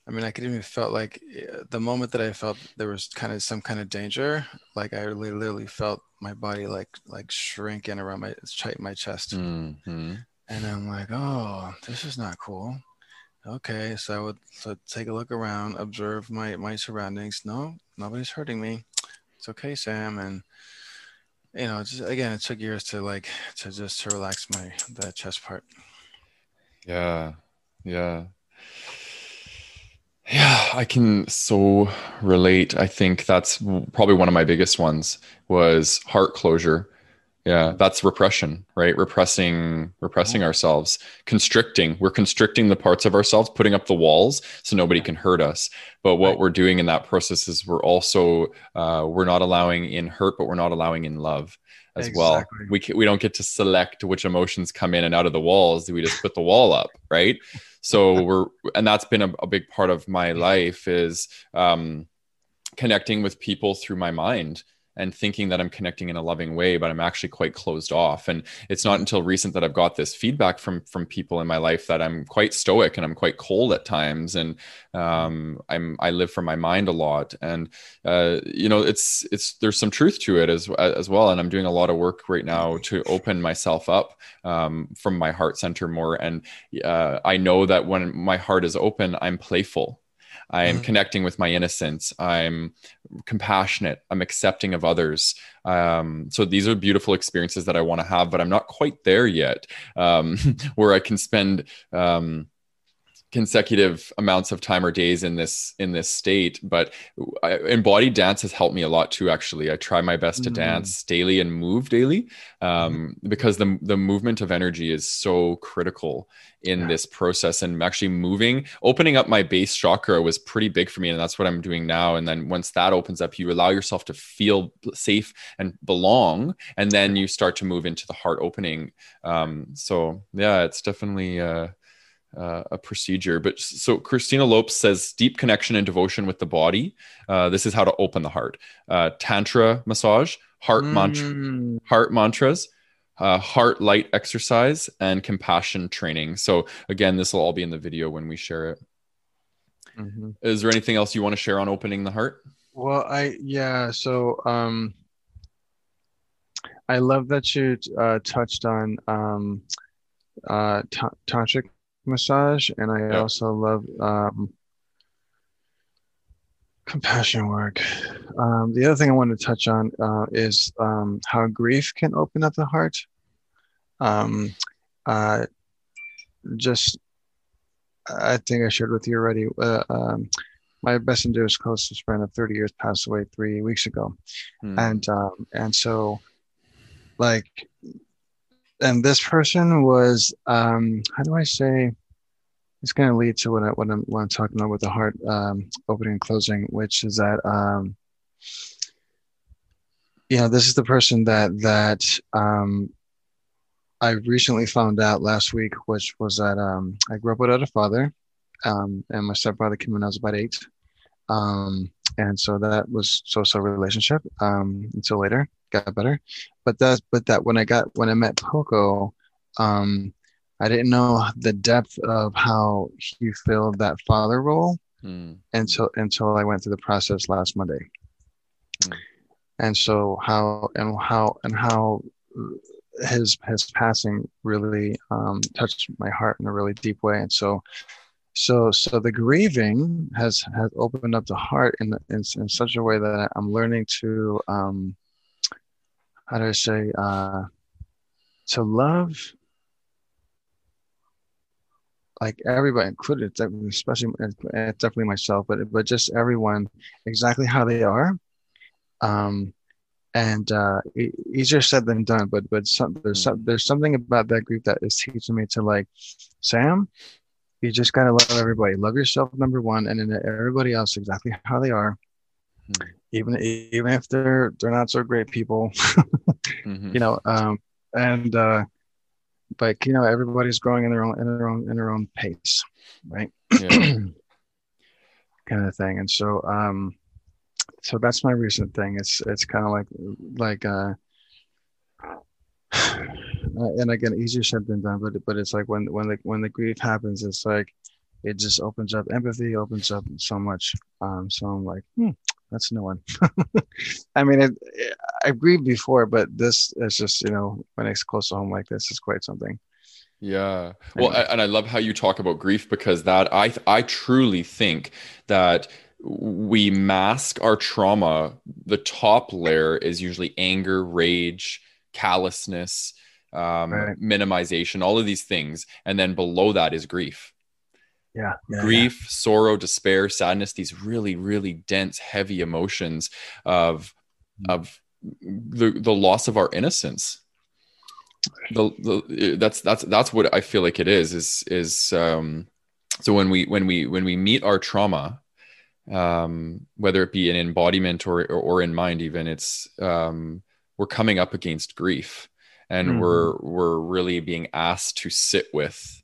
I mean, I could even felt like uh, the moment that I felt there was kind of some kind of danger, like I literally felt my body like like shrinking around my tight my chest. Mm-hmm. And I'm like, oh, this is not cool. Okay, so I would so take a look around, observe my my surroundings. No, nobody's hurting me. It's okay, Sam. And you know, just again, it took years to like to just to relax my that chest part. Yeah, yeah. Yeah, I can so relate. I think that's probably one of my biggest ones was heart closure. Yeah that's repression right? Repressing repressing ourselves constricting. We're constricting the parts of ourselves putting up the walls so nobody can hurt us. But what right. we're doing in that process is we're also uh, we're not allowing in hurt but we're not allowing in love as exactly. well we we don't get to select which emotions come in and out of the walls. We just put the wall up right so we're and that's been a, a big part of my life is um, connecting with people through my mind and thinking that I'm connecting in a loving way, but I'm actually quite closed off. And it's not until recent that I've got this feedback from from people in my life that I'm quite stoic and I'm quite cold at times, and um, I'm I live from my mind a lot. And uh, you know, it's it's there's some truth to it as as well. And I'm doing a lot of work right now to open myself up um, from my heart center more. And uh, I know that when my heart is open, I'm playful I am mm-hmm. connecting with my innocence. I'm compassionate. I'm accepting of others. Um, so these are beautiful experiences that I want to have, but I'm not quite there yet, um, where I can spend. Um, consecutive amounts of time or days in this in this state but I, embodied dance has helped me a lot too actually i try my best to mm. dance daily and move daily um, mm. because the the movement of energy is so critical in yeah. this process and actually moving opening up my base chakra was pretty big for me and that's what i'm doing now and then once that opens up you allow yourself to feel safe and belong and then you start to move into the heart opening um, so yeah it's definitely uh, uh, a procedure. But so Christina Lopes says deep connection and devotion with the body. Uh, this is how to open the heart. Uh, tantra massage, heart mm. mantra, heart mantras, uh, heart light exercise, and compassion training. So again, this will all be in the video when we share it. Mm-hmm. Is there anything else you want to share on opening the heart? Well, I yeah. So um, I love that you uh, touched on um, uh, t- tantric massage, and I yeah. also love um, Compassion work. Um, the other thing I want to touch on uh, is um, how grief can open up the heart. Um, uh, just, I think I shared with you already. Uh, um, my best and dearest closest friend of 30 years passed away three weeks ago, mm. and um, and so, like, and this person was um, how do I say? It's going to lead to what, I, what, I'm, what I'm talking about with the heart um, opening and closing, which is that, um, you know, this is the person that, that um, I recently found out last week, which was that um, I grew up without a father um, and my stepfather came when I was about eight. Um, and so that was so-so relationship until later got better. But that, but that when I got, when I met Poco, um, I didn't know the depth of how he filled that father role mm. until until I went through the process last Monday. Mm. And so how and how and how his his passing really um, touched my heart in a really deep way. And so so so the grieving has has opened up the heart in in, in such a way that I'm learning to um, how do I say uh, to love like everybody included, especially definitely myself, but but just everyone exactly how they are. Um, and uh, easier said than done. But but some, there's some, there's something about that group that is teaching me to like, Sam, you just gotta love everybody. Love yourself, number one, and then everybody else exactly how they are. Mm-hmm. Even even if they're they're not so great people, mm-hmm. you know. Um, and uh, but you know everybody's growing in their own in their own in their own pace right? Yeah. kind of thing. And so um so that's my recent thing. It's it's kind of like like uh and again easier said than done but but it's like when when the when the grief happens it's like it just opens up empathy opens up so much um so i'm like hmm, that's no one. I mean it, it, i grieved before but this is just you know when it's close to home like this is quite something. Yeah. Well anyway. and i love how you talk about grief because that i i truly think that we mask our trauma. The top layer is usually anger rage callousness um, right. minimization all of these things. And then below that is grief yeah, yeah grief yeah. sorrow despair sadness these really really dense heavy emotions of mm-hmm. of the the loss of our innocence the, the that's that's that's what i feel like it is is is um so when we when we when we meet our trauma um whether it be in embodiment or or, or in mind even it's um we're coming up against grief and mm-hmm. we're we're really being asked to sit with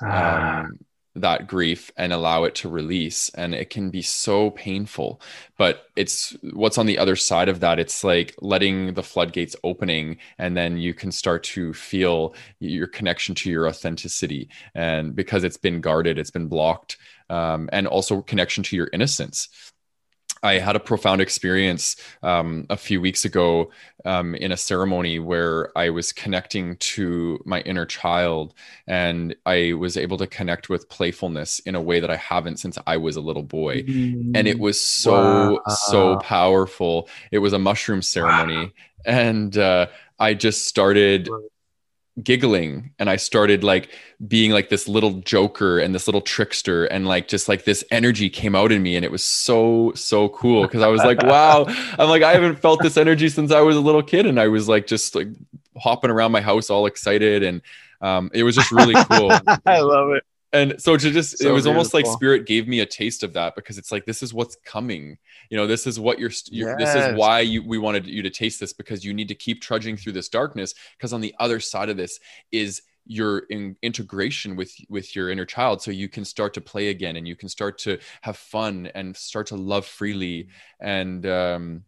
ah. um that grief and allow it to release and it can be so painful. But it's what's on the other side of that? It's like letting the floodgates opening and then you can start to feel your connection to your authenticity. And because it's been guarded it's been blocked um, and also connection to your innocence I had a profound experience um, a few weeks ago um, in a ceremony where I was connecting to my inner child and I was able to connect with playfulness in a way that I haven't since I was a little boy. Mm, and it was so, wow. so powerful. It was a mushroom ceremony. Wow. And uh, I just started giggling and I started like being like this little joker and this little trickster and like just like this energy came out in me and it was so so cool because I was like wow. I'm like I haven't felt this energy since I was a little kid and I was like just like hopping around my house all excited and um it was just really cool. I love it and so to just so it was beautiful. almost like spirit gave me a taste of that because it's like this is what's coming you know this is what you're, you're yes. this is why you we wanted you to taste this because you need to keep trudging through this darkness because on the other side of this is your in integration with with your inner child so you can start to play again and you can start to have fun and start to love freely and um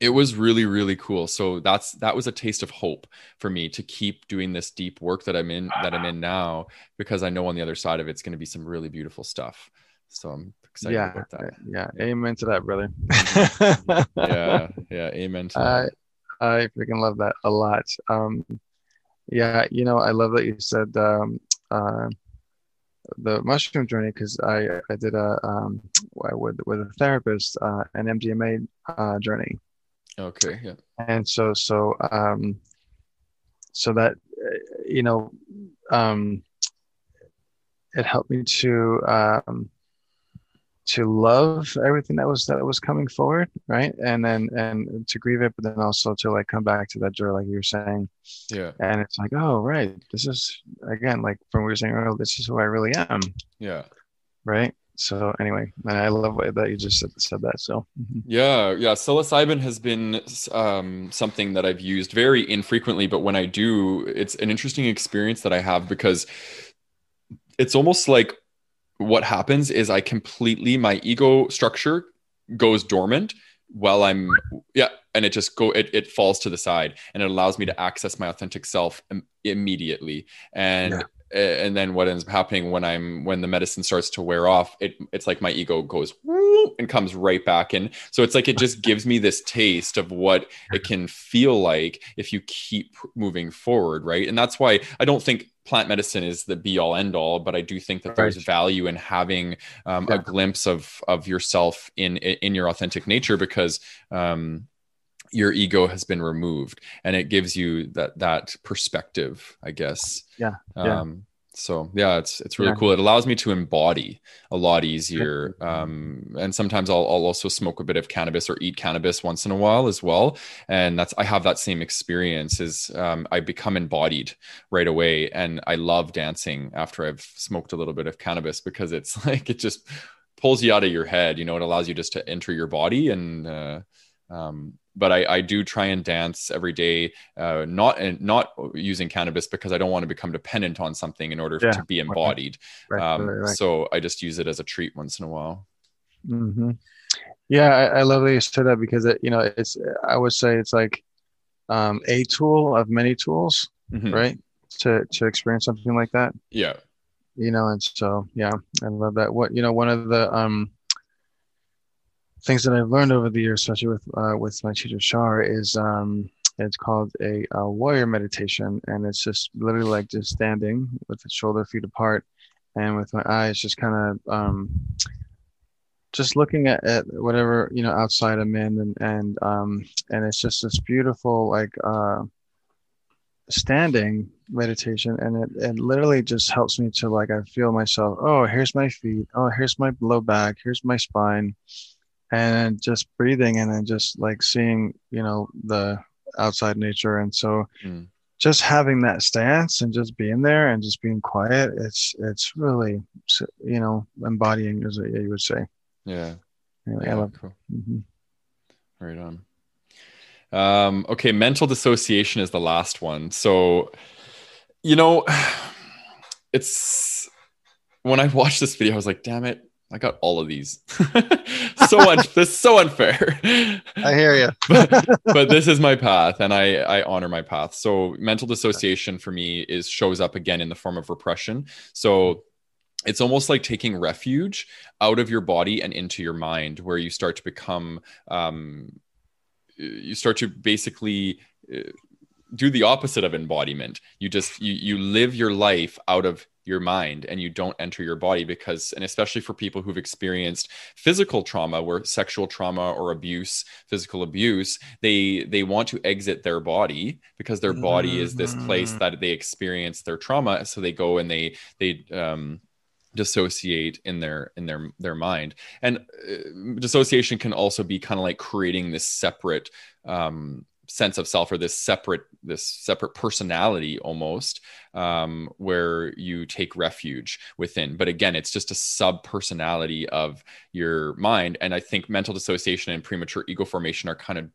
it was really really cool. So that's that was a taste of hope for me to keep doing this deep work that i'm in that i'm in now because i know on the other side of it's going to be some really beautiful stuff. So i'm excited yeah, about that. yeah amen to that brother. Yeah yeah. Amen to I, that. i freaking love that a lot. Um yeah you know i love that you said um uh the mushroom journey because I I did a um I with with a therapist uh, an MDMA uh, journey. Okay. Yeah. And so so um so that you know um it helped me to um to love everything that was that was coming forward right and then and to grieve it but then also to like come back to that joy like you were saying Yeah. and it's like oh right this is again like from what we were saying earlier this is who i really am Yeah. right so anyway and i love that you just said, said that so mhm. Yeah, yeah. Psilocybin has been um, something that I've used very infrequently, but when I do, it's an interesting experience that I have because it's almost like what happens is I completely my ego structure goes dormant while I'm yeah, and it just go it, it falls to the side and it allows me to access my authentic self im- immediately and Yeah. And then what ends up happening when I'm when the medicine starts to wear off, it it's like my ego goes and comes right back in. So it's like it just gives me this taste of what it can feel like if you keep moving forward, right? And that's why I don't think plant medicine is the be all end all, but I do think that there's value in having um, a glimpse of of yourself in in your authentic nature because um, your ego has been removed and it gives you that that perspective i guess. Yeah, yeah. um so yeah it's it's really Yeah. cool. It allows me to embody a lot easier. Um and sometimes I'll, I'll also smoke a bit of cannabis or eat cannabis once in a while as well. And that's i have that same experience is um, i become embodied right away and i love dancing after i've smoked a little bit of cannabis because it's like it just pulls you out of your head you know it allows you just to enter your body and uh, um, but I, I do try and dance every day, uh, not and not using cannabis because I don't want to become dependent on something in order Yeah, to be embodied. right, Um, right, right. So I just use it as a treat once in a while. hmm Yeah, I, I love that you said that because it, you know, it's I would say it's like um, a tool of many tools, Mhm. right? To to experience something like that, Yeah. you know, and so yeah, I love that. What you know, one of the um, things that I've learned over the years, especially with uh, with my teacher Shar, is um, it's called a, a warrior meditation, and it's just literally like just standing with the shoulder feet apart, and with my eyes just kind of um, just looking at, at whatever you know outside I'm in, and and um, and it's just this beautiful like uh, standing meditation, and it it literally just helps me to like I feel myself. Oh, here's my feet. Oh, here's my low back. Here's my spine and just breathing and then just like seeing you know the outside nature and so Mm. just having that stance and just being there and just being quiet it's it's really you know embodying as you would say Yeah. Yeah, I love- Cool. mhm. Right on. Um, okay, mental dissociation is the last one. So, you know, it's when I watched this video, I was like, damn it, I got all of these. so un- this is so unfair. i hear you but, but this is my path and I, I honor my path. So mental dissociation for me is shows up again in the form of repression. So it's almost like taking refuge out of your body and into your mind where you start to become um, you start to basically uh, do the opposite of embodiment. You just you you live your life out of your mind and you don't enter your body because and especially for people who've experienced physical trauma where sexual trauma or abuse physical abuse they they want to exit their body because their body is this place Mhm. that they experience their trauma. So they go and they they um dissociate in their in their their mind. And uh, dissociation can also be kind of like creating this separate um sense of self or this separate this separate personality almost um, where you take refuge within. But again it's just a sub personality of your mind. And i think mental dissociation and premature ego formation are kind of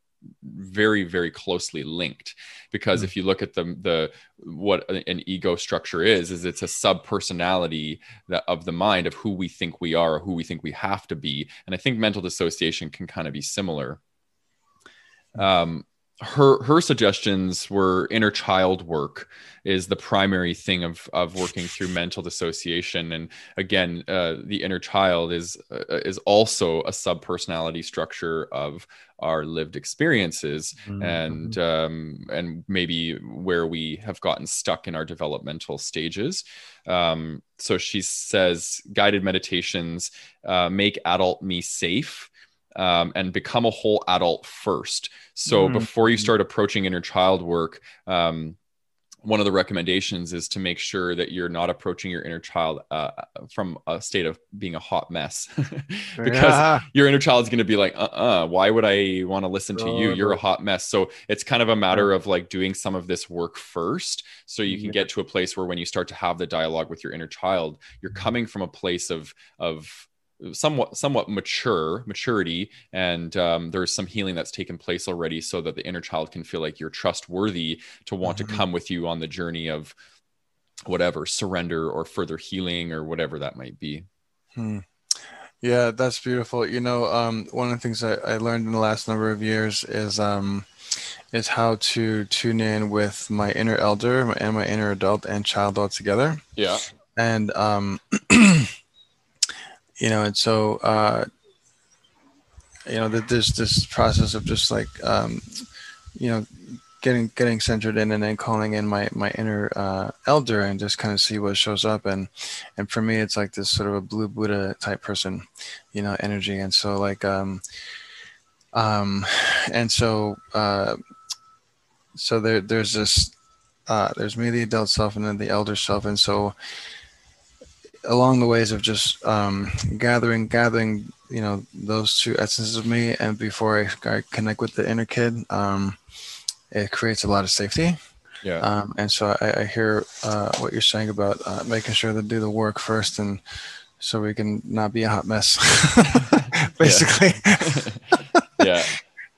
very very closely linked because Mm. if you look at the the what an ego structure is is it's a sub personality of the mind of who we think we are or who we think we have to be. And i think mental dissociation can kind of be similar. Um her her suggestions were inner child work is the primary thing of of working through mental dissociation. And again uh, the inner child is uh, is also a sub personality structure of our lived experiences. Mm-hmm. and um, and maybe where we have gotten stuck in our developmental stages. Um, so she says guided meditations uh, make adult me safe um, and become a whole adult first. So mm-hmm. before you start approaching inner child work, um, one of the recommendations is to make sure that you're not approaching your inner child uh, from a state of being a hot mess because yeah. your inner child is going to be like uh-uh why would i want to listen to you you're a hot mess so it's kind of a matter of like doing some of this work first so you can get to a place where when you start to have the dialogue with your inner child you're mm-hmm. coming from a place of of somewhat somewhat mature maturity and um, there's some healing that's taken place already so that the inner child can feel like you're trustworthy to want mm-hmm. to come with you on the journey of whatever surrender or further healing or whatever that might be hmm. yeah that's beautiful you know um, one of the things I, I, learned in the last number of years is um, is how to tune in with my inner elder and my inner adult and child all together yeah and um, you know, and so uh, you know that there's this process of just like um, you know getting getting centered in and then calling in my my inner uh, elder and just kind of see what shows up. And and for me it's like this sort of a blue buddha type person you know energy. And so like um um and so uh so there there's this uh there's me the adult self and then the elder self. And so along the ways of just um, gathering, gathering, you know, those two essences of me, and before I, I connect with the inner kid, um, it creates a lot of safety. Yeah. Um, and so I, I hear uh, what you're saying about uh, making sure to do the work first, and so we can not be a hot mess, basically. yeah.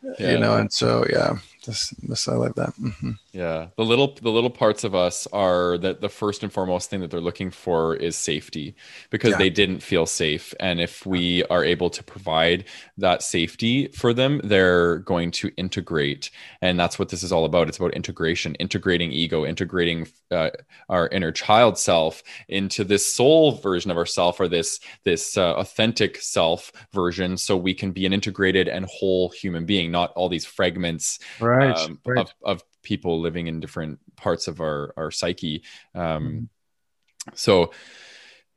yeah. You know, and so yeah, this, this I like that. Mm-hmm. Yeah, the little the little parts of us are that the first and foremost thing that they're looking for is safety because yeah. they didn't feel safe, and if we are able to provide that safety for them, they're going to integrate, and that's what this is all about. It's about integration, integrating ego, integrating uh, our inner child self into this soul version of ourself or this this uh, authentic self version, so we can be an integrated and whole human being, not all these fragments right, um, right. Of, of people living in different parts of our our psyche. Um, mm-hmm. so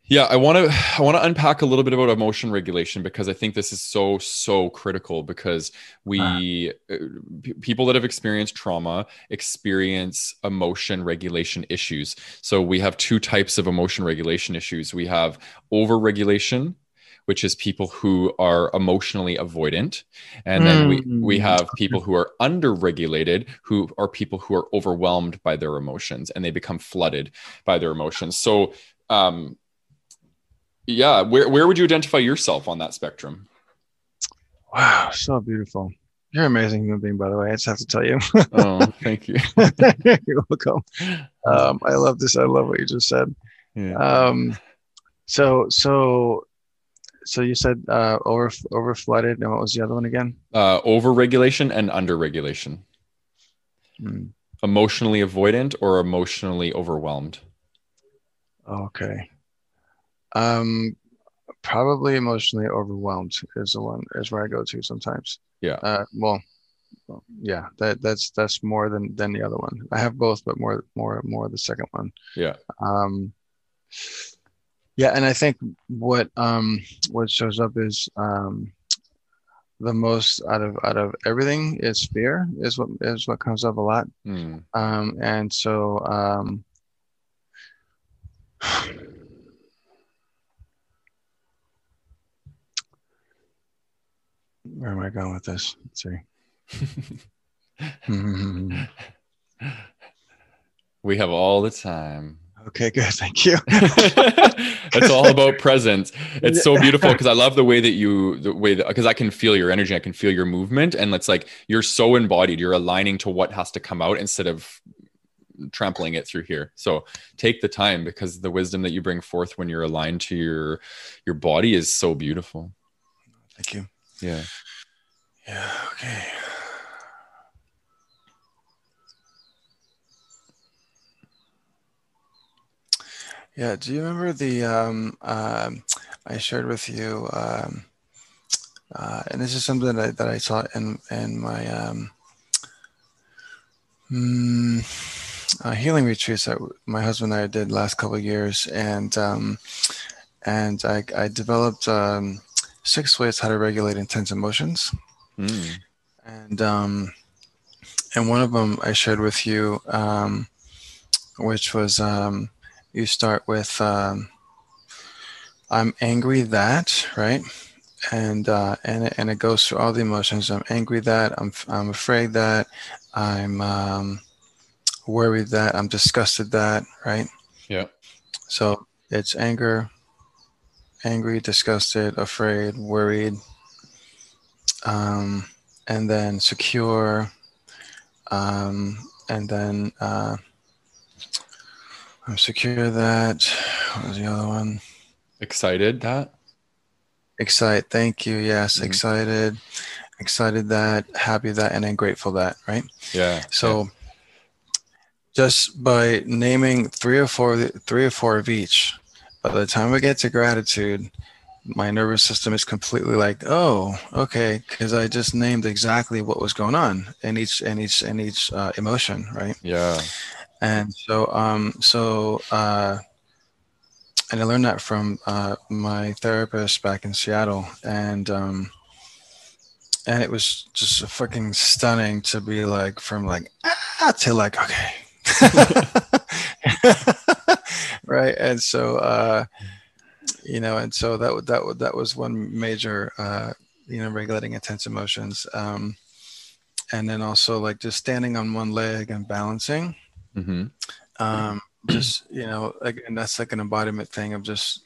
yeah i want to i want to unpack a little bit about emotion regulation because i think this is so so critical because we uh, p- people that have experienced trauma experience emotion regulation issues. So we have two types of emotion regulation issues. We have over regulation which is people who are emotionally avoidant. And then we, we hmm. have people who are underregulated, who are people who are overwhelmed by their emotions and they become flooded by their emotions. So, um, yeah, where, where would you identify yourself on that spectrum? Wow, so beautiful. You're an amazing human being, by the way. I just have to tell you. oh, thank you. You're welcome. Um, I love this. I love what you just said. Yeah. Um, so, so so you said uh, over over flooded, and what was the other one again? Uh, over regulation and under regulation. Hmm. Emotionally avoidant or emotionally overwhelmed. Okay. Um, probably emotionally overwhelmed is the one is where I go to sometimes. Yeah. Uh, well, yeah, that that's that's more than than the other one. I have both, but more more more the second one. Yeah. Um yeah, and I think what um, what shows up is um, the most out of out of everything is fear is what is what comes up a lot, mm. um, and so um, where am I going with this? Let's see. we have all the time. Okay, good. Thank you. it's all about presence. It's so beautiful because I love the way that you, the way that, because I can feel your energy, I can feel your movement. And it's like you're so embodied, you're aligning to what has to come out instead of trampling it through here. So take the time because the wisdom that you bring forth when you're aligned to your your body is so beautiful. Thank you. Yeah. Yeah. Okay. Yeah. Do you remember the um, um, I shared with you, um, uh, and this is something that, that I saw in in my um, mm, uh, healing retreats that my husband and I did last couple of years, and um, and I, I developed um, six ways how to regulate intense emotions, mm. and um, and one of them I shared with you, um, which was um, you start with um, I'm angry that right, and uh, and it, and it goes through all the emotions. I'm angry that I'm I'm afraid that I'm um, worried that I'm disgusted that right. Yeah. So it's anger, angry, disgusted, afraid, worried, um, and then secure, um, and then uh, I'm secure that. What was the other one? Excited that. Excite. Thank you. Yes, mm-hmm. excited, excited that, happy that, and then grateful that. Right. Yeah. So. Yeah. Just by naming three or four, three or four of each, by the time I get to gratitude, my nervous system is completely like, oh, okay, because I just named exactly what was going on in each in each in each uh, emotion, right? Yeah. And so, um, so, uh, and I learned that from uh, my therapist back in Seattle, and um, and it was just fucking stunning to be like from like ah to like okay. right? And so uh you know and so that that that was one major uh you know regulating intense emotions. Um and then also like just standing on one leg and balancing mm-hmm. um just you know like and that's like an embodiment thing of just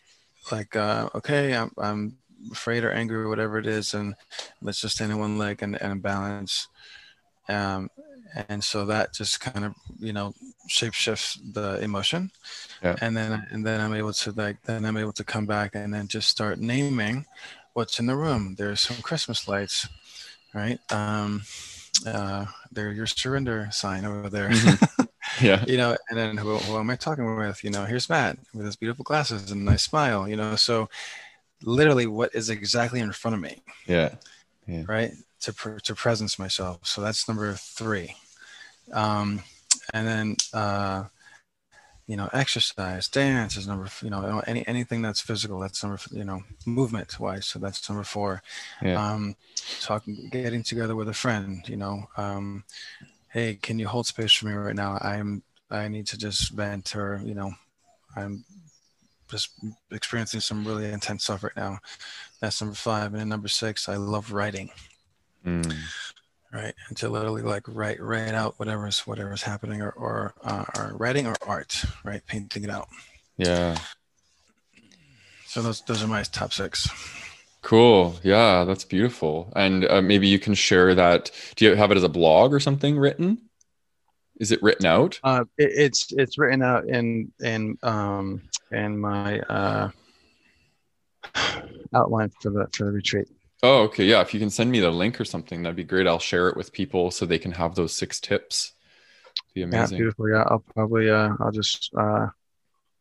like uh okay i'm, I'm afraid or angry or whatever it is and let's just stand on one leg and, and balance um and so that just kind of you know shape shifts the emotion yeah. and then and then i'm able to like then i'm able to come back and then just start naming what's in the room there's some christmas lights right um uh they're your surrender sign over there mm-hmm. yeah. You know and then who, who am i talking with? You know here's matt with his beautiful glasses and a nice smile you know so literally what is exactly in front of me yeah, yeah. right to, to presence myself. So that's number three. Um, and then uh, you know exercise dance is number you know any anything that's physical that's number you know movement wise so that's number four. Yeah. um talking getting together with a friend you know um hey can you hold space for me right now? I'm i need to just vent or you know. I'm just experiencing some really intense stuff right now. That's number five. And then number six i love writing. Mm. Right? And to literally like write write out whatever's whatever's happening or or, uh, or writing or art right? Painting it out. Yeah. So those those are my top six cool yeah that's beautiful and uh, maybe you can share that do you have it as a blog or something written is it written out uh it, it's it's written out in in um in my uh outline for the for the retreat Oh, okay. Yeah. If you can send me the link or something, that'd be great. I'll share it with people so they can have those six tips. Be amazing. Yeah, beautiful. Yeah. I'll probably, uh, I'll just, uh,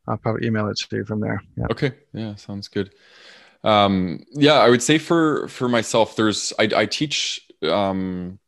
I'll probably email it to you from there. Yeah. Okay. Yeah. Sounds good. Um, yeah. I would say for, for myself, there's, I, I teach, um,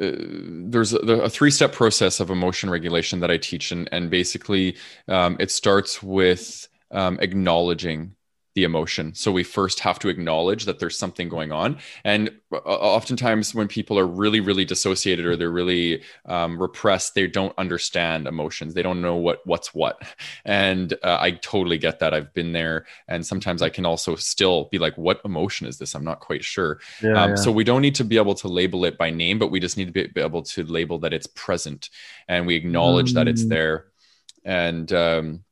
uh, there's a, a, three-step process of emotion regulation that I teach, and and basically, um, it starts with um, acknowledging the emotion. So we first have to acknowledge that there's something going on. And uh, oftentimes, when people are really, really dissociated or they're really um, repressed, they don't understand emotions. They don't know what what's what. And uh, I totally get that. I've been there, and sometimes I can also still be like, "What emotion is this?" I'm not quite sure. Yeah, um, yeah. So we don't need to be able to label it by name, but we just need to be, be able to label that it's present, and we acknowledge mm. that it's mm. there. And um,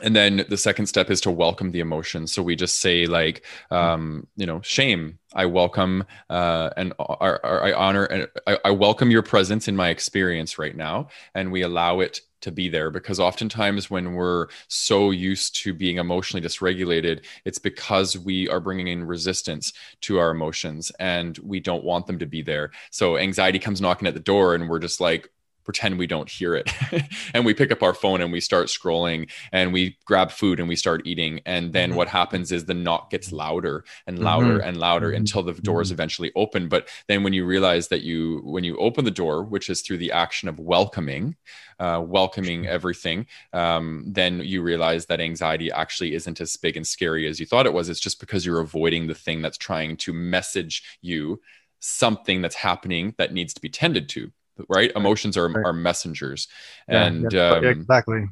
and then the second step is to welcome the emotion. So we just say like um, you know shame. I welcome uh, and i honor and I, I, welcome your presence in my experience right now. And we allow it to be there because oftentimes when we're so used to being emotionally dysregulated it's because we are bringing in resistance to our emotions and we don't want them to be there. So anxiety comes knocking at the door and we're just like pretend we don't hear it and we pick up our phone and we start scrolling and we grab food and we start eating and then mm-hmm. what happens is the knock gets louder and louder mm-hmm. and louder mm-hmm. until the doors mm-hmm. eventually open but then when you realize that you when you open the door which is through the action of welcoming uh, welcoming everything um, then you realize that anxiety actually isn't as big and scary as you thought it was it's just because you're avoiding the thing that's trying to message you something that's happening that needs to be tended to right? Emotions are, right. are messengers. Yeah, and yeah, um, exactly.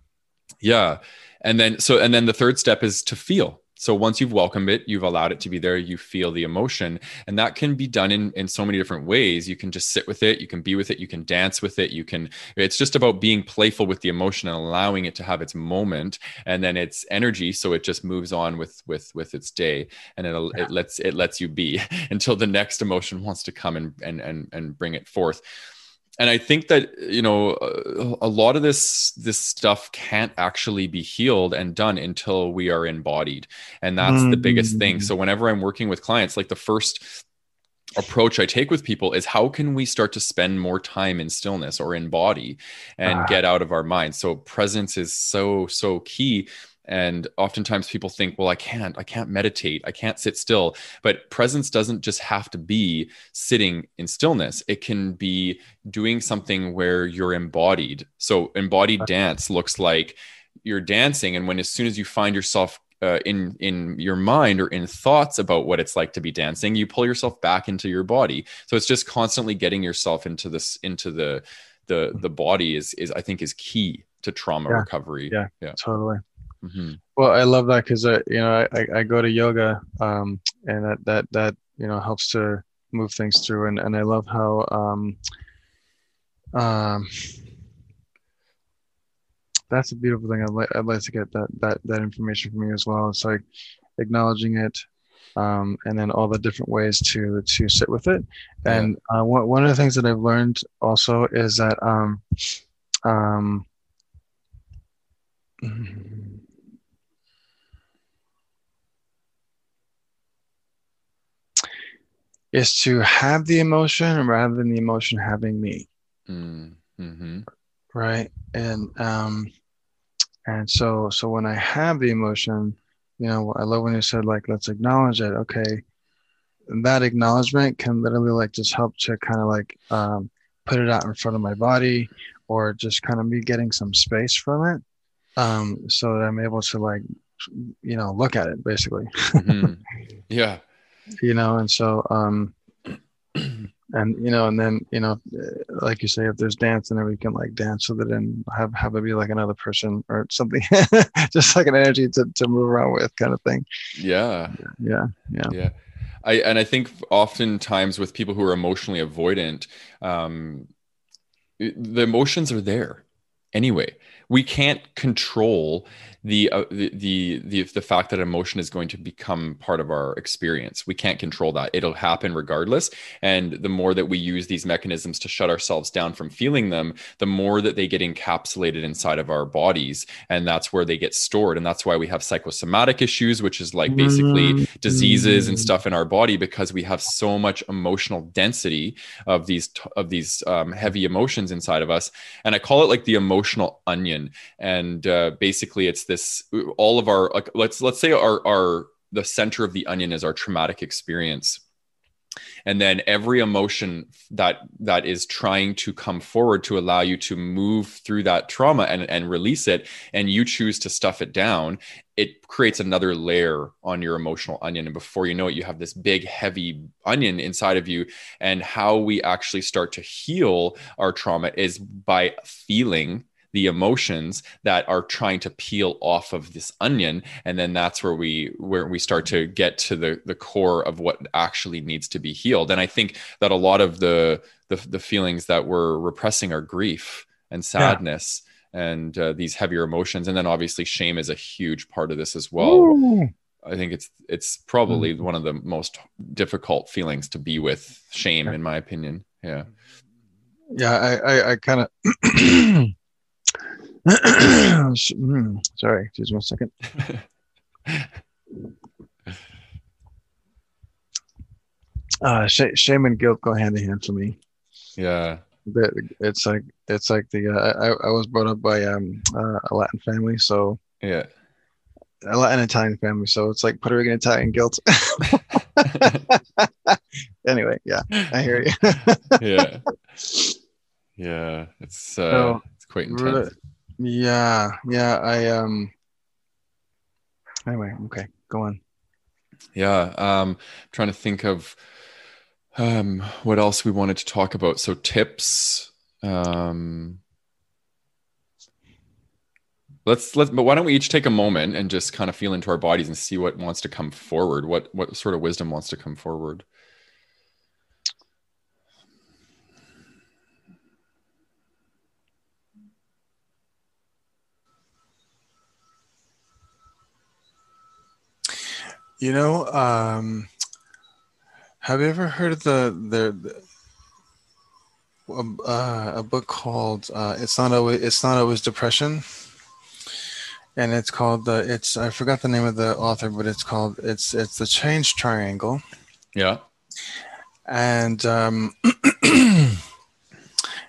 yeah. And then so and then the third step is to feel. So once you've welcomed it you've allowed it to be there you feel the emotion. And that can be done in in so many different ways. You can just sit with it you can be with it you can dance with it you can it's just about being playful with the emotion and allowing it to have its moment and then its energy so it just moves on with with with its day. And it yeah. it lets it lets you be until the next emotion wants to come and and and, and bring it forth and i think that you know a lot of this this stuff can't actually be healed and done until we are embodied and that's mm-hmm. the biggest thing mm. so whenever i'm working with clients like the first approach I take with people is how can we start to spend more time in stillness or in body and ah. get out of our mind. So presence is so so key and oftentimes people think well i can't i can't meditate i can't sit still. But presence doesn't just have to be sitting in stillness. It can be doing something where you're embodied. So embodied dance looks like you're dancing. And when as soon as you find yourself uh, in in your mind or in thoughts about what it's like to be dancing you pull yourself back into your body. So it's just constantly getting yourself into this into the the the body is is i think is key to trauma yeah. recovery. Yeah yeah. totally Mm-hmm. Well, I love that because uh, you know I, I go to yoga um, and that that that you know helps to move things through and, and I love how um, um, that's a beautiful thing. I'd like I'd like to get that that that information from you as well. It's like acknowledging it, um, and then all the different ways to to sit with it. And uh, one one of the things that I've learned also is that um, um, is to have the emotion rather than the emotion having me. Mm-hmm. Right. And um and so so when I have the emotion, you know, I love when you said like let's acknowledge it. Okay. that acknowledgement can literally like just help to kind of like um, put it out in front of my body or just kind of me getting some space from it. Um, so that I'm able to like you know look at it basically. mm-hmm. Yeah you know, and so, um, and you know, and then you know, like you say, if there's dance, and then we can like dance with it and have have it be like another person or something, just like an energy to to move around with, kind of thing. Yeah, yeah, yeah, yeah. I and I think oftentimes with people who are emotionally avoidant, um, the emotions are there anyway. We can't control the, uh, the, the the the fact that emotion is going to become part of our experience. We can't control that. It'll happen regardless. And the more that we use these mechanisms to shut ourselves down from feeling them, the more that they get encapsulated inside of our bodies, and that's where they get stored. And that's why we have psychosomatic issues, which is like basically mm-hmm. diseases and stuff in our body because we have so much emotional density of these of these um, heavy emotions inside of us. And I call it like the emotional onion. And uh, basically, it's this all of our like let's let's say our our the center of the onion is our traumatic experience. And then every emotion that that is trying to come forward to allow you to move through that trauma and, and release it and you choose to stuff it down it creates another layer on your emotional onion. And before you know it you have this big heavy onion inside of you. And how we actually start to heal our trauma is by feeling the emotions that are trying to peel off of this onion and then that's where we where we start to get to the the core of what actually needs to be healed and i think that a lot of the the, the feelings that we're repressing are grief and sadness yeah. and uh, these heavier emotions and then obviously shame is a huge part of this as well Ooh. I think it's it's probably mm-hmm. one of the most difficult feelings to be with shame, in my opinion. Yeah. Yeah, I I, I kind of sorry, excuse me a second. uh, sh- shame and guilt go hand in hand for me. Yeah, it's like it's like the uh, I, I was brought up by um, uh, a Latin family, so Yeah. a Latin Italian family, so it's like Puerto Rican Italian guilt. anyway, yeah, I hear you. yeah. Yeah. It's uh So, it's quite intense. Yeah, yeah, I um. Anyway, okay, go on. Yeah. Um trying to think of um what else we wanted to talk about. So tips. Um let's let's but why don't we each take a moment and just kind of feel into our bodies and see what wants to come forward what what sort of wisdom wants to come forward You know, um, have you ever heard of the the, the uh, a book called uh, "It's Not Always It's Not Always Depression," and it's called the it's I forgot the name of the author, but it's called it's it's the Change Triangle, yeah and um, you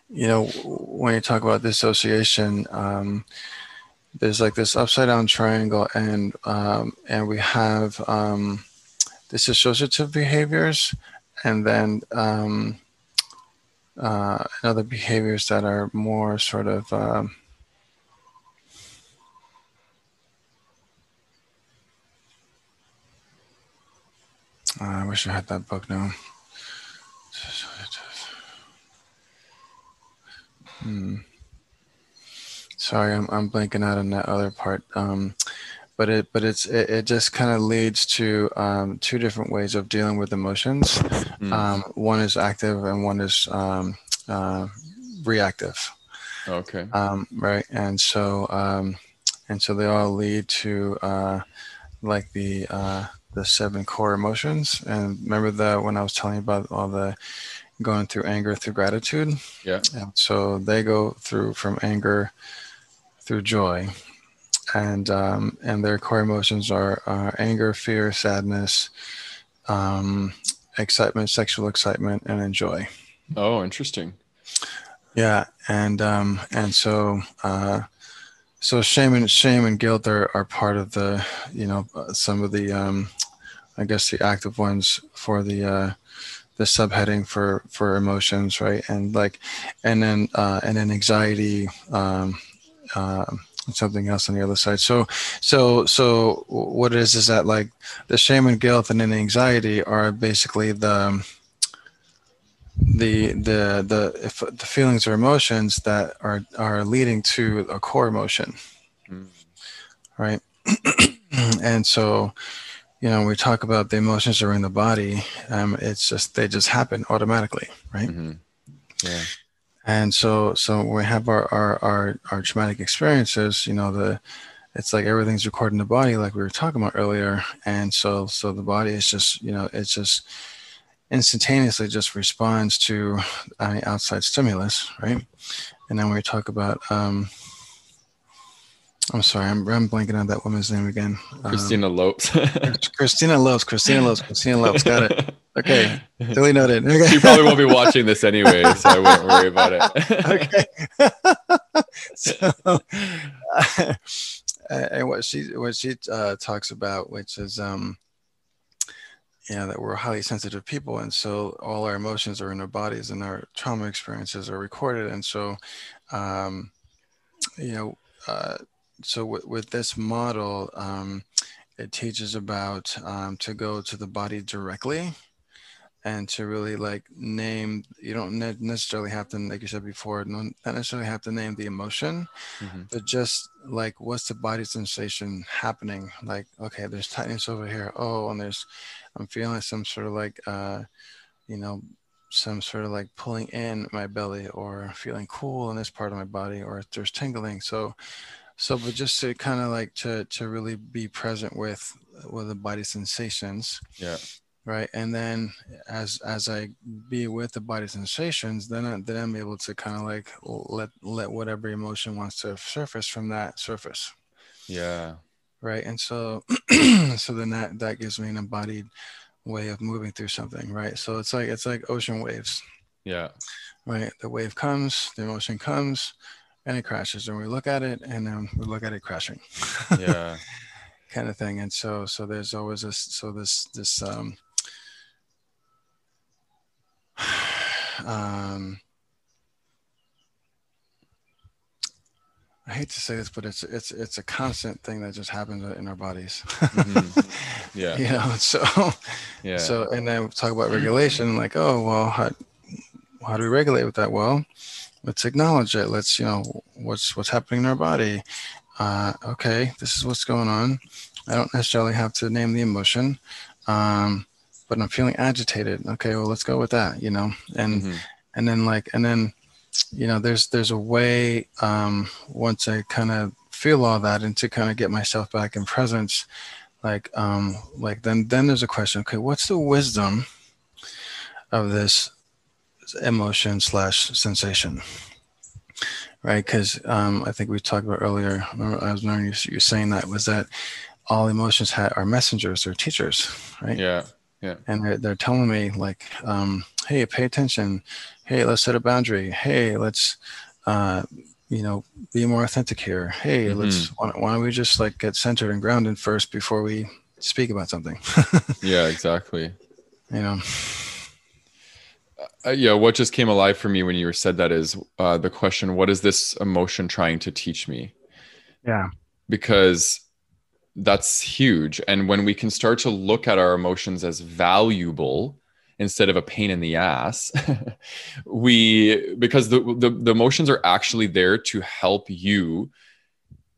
know when you talk about dissociation. Um, there's like this upside down triangle and um, and we have um, dissociative behaviors and then um, uh, and other behaviors that are more sort of uh, I wish I had that book now. Hmm. Sorry, I'm, I'm blanking out on that other part. Um, but it but it's it, it just kind of leads to um, two different ways of dealing with emotions. Mm. Um, one is active and one is um, uh, reactive, okay um, right? And so um, and so they all lead to uh, like the uh, the seven core emotions. And remember that when I was telling you about all the going through anger through gratitude. yeah And so they go through from anger through joy, and um, and their core emotions are, are anger, fear, sadness, um, excitement, sexual excitement, and then joy. oh interesting Yeah, and um, and so uh, so shame and shame and guilt are, are part of the you know some of the um, I guess the active ones for the uh, the subheading for for emotions, right? And like, and then uh, and then anxiety. Um, um, something else on the other side. So, so, so what it is is that like the shame and guilt and then anxiety are basically the the the the if the feelings or emotions that are are leading to a core emotion, Mm. right? and so, you know, we talk about the emotions are in the body. Um, it's just they just happen automatically, right? Mhm. yeah and so so we have our, our our our traumatic experiences you know the it's like everything's recorded in the body like we were talking about earlier. And so so the body is just you know it's just instantaneously just responds to any outside stimulus right? And then we talk about um i'm sorry i'm, I'm blanking on that woman's name again. Um, christina lopes. Christina loves christina loves christina loves got it okay. Duly noted. Okay. She probably won't be watching this anyway so i won't worry about it. Okay. so, and what she what she uh, talks about, which is um, you know, that we're highly sensitive people, and so all our emotions are in our bodies, and our trauma experiences are recorded, and so um, you know, uh, so with, with this model, um, it teaches about um, to go to the body directly and to really like name you don't ne- necessarily have to like you said before not necessarily have to name the emotion Mhm. but just like what's the body sensation happening? Like okay there's tightness over here. Oh and there's i'm feeling some sort of like uh you know some sort of like pulling in my belly or feeling cool in this part of my body or there's tingling. So so but just to kind of like to to really be present with with the body sensations. Yeah right and then as as i be with the body sensations then I, then i'm able to kind of like let let whatever emotion wants to surface from that surface yeah right and so so then that that gives me an embodied way of moving through something right so it's like it's like ocean waves Yeah. Right. The wave comes, the emotion comes, and it crashes, and we look at it, and then we look at it crashing. Yeah. kind of thing. And so, so there's always this. So this this um, um I hate to say this, but it's it's it's a constant thing that just happens in our bodies. mm-hmm. Yeah. you know, so Yeah. so and then we talk about regulation, like, oh well, how, how do we regulate with that? Well, let's acknowledge it. Let's you know what's what's happening in our body. Uh, okay, this is what's going on. I don't necessarily have to name the emotion, um, but I'm feeling agitated. Okay, well let's go with that. You know, and Mhm. and then like and then you know there's there's a way um once i kind of feel all that and to kind of get myself back in presence like um like then then there's a question okay what's the wisdom of this emotion slash sensation right because um i think we talked about earlier i was learning you, you saying that was that all emotions ha- are messengers or teachers right Yeah. And they're, they're telling me like um, hey pay attention hey let's set a boundary hey let's uh, you know be more authentic here hey let's why, don't- why don't we just like get centered and grounded first before we speak about something Yeah. Exactly. you know Uh, yeah. What just came alive for me when you said that is uh, the question: What is this emotion trying to teach me? yeah because that's huge. And when we can start to look at our emotions as valuable instead of a pain in the ass, we because the, the the emotions are actually there to help you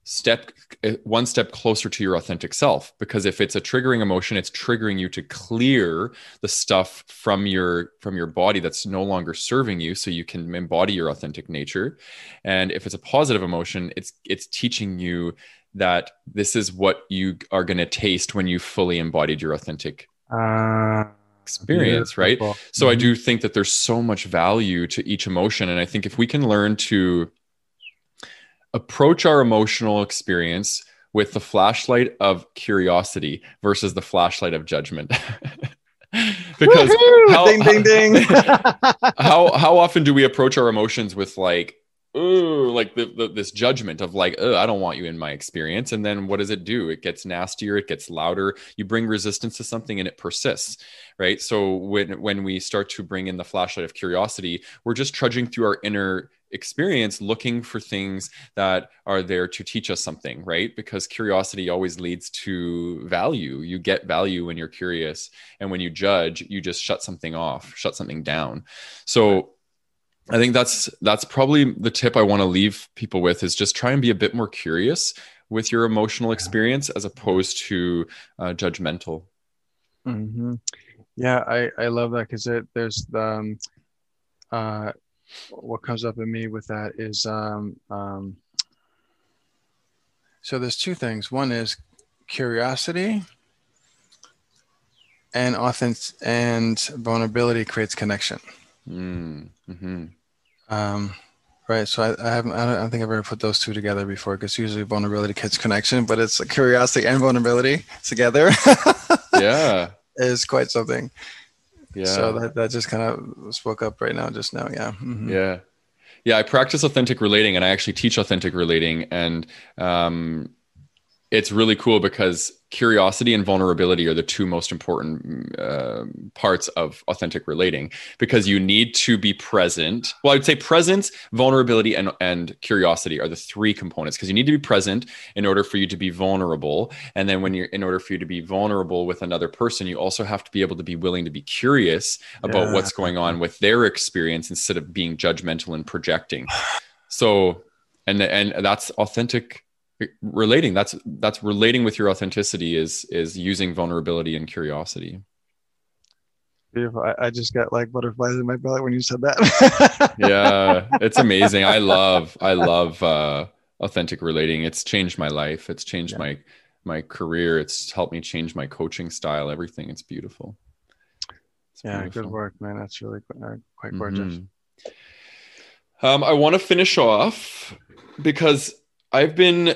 step uh, one step closer to your authentic self because if it's a triggering emotion it's triggering you to clear the stuff from your from your body that's no longer serving you so you can embody your authentic nature and if it's a positive emotion it's it's teaching you that this is what you are going to taste when you fully embodied your authentic uh, experience right so I Mhm. do think that there's so much value to each emotion. And I think if we can learn to approach our emotional experience with the flashlight of curiosity versus the flashlight of judgment. because Woohoo! how- ding ding ding how how often do we approach our emotions with like ooh like the, the, this judgment of like oh i don't want you in my experience. And then what does it do? It gets nastier it gets louder. You bring resistance to something and it persists right? So when when we start to bring in the flashlight of curiosity we're just trudging through our inner experience looking for things that are there to teach us something right? Because curiosity always leads to value. You get value when you're curious. And when you judge you just shut something off shut something down. So i think that's that's probably the tip i want to leave people with is just try and be a bit more curious with your emotional experience as opposed to uh, judgmental hmm Yeah, I, I love that because it there's the um, uh, what comes up in me with that is um, um, so there's two things. One is curiosity and authentic and vulnerability creates connection. Mm, hmm Um, right. So I, I haven't I don't, I don't think I've ever put those two together before because usually vulnerability creates connection, but it's curiosity and vulnerability together yeah is quite something. yeah So that, that just kind of spoke up right now, just now. Yeah. Mhm. Yeah. Yeah. I practice authentic relating and I actually teach authentic relating. And um, it's really cool because curiosity and vulnerability are the two most important uh, parts of authentic relating because you need to be present. Well, I would say presence, vulnerability, and, and curiosity are the three components because you need to be present in order for you to be vulnerable. And then when you're in order for you to be vulnerable with another person, you also have to be able to be willing to be curious about Yeah. what's going on with their experience instead of being judgmental and projecting. So, and and that's authentic relating. That's that's relating with your authenticity is is using vulnerability and curiosity. Beautiful. I, I just got like butterflies in my belly when you said that. Yeah, it's amazing. I love I love uh, authentic relating. It's changed my life. It's changed Yeah. my my career. It's helped me change my coaching style. Everything. It's beautiful. It's yeah. beautiful. Good work, man. That's really qu- uh, quite gorgeous. Mhm. Um, I want to finish off because I've been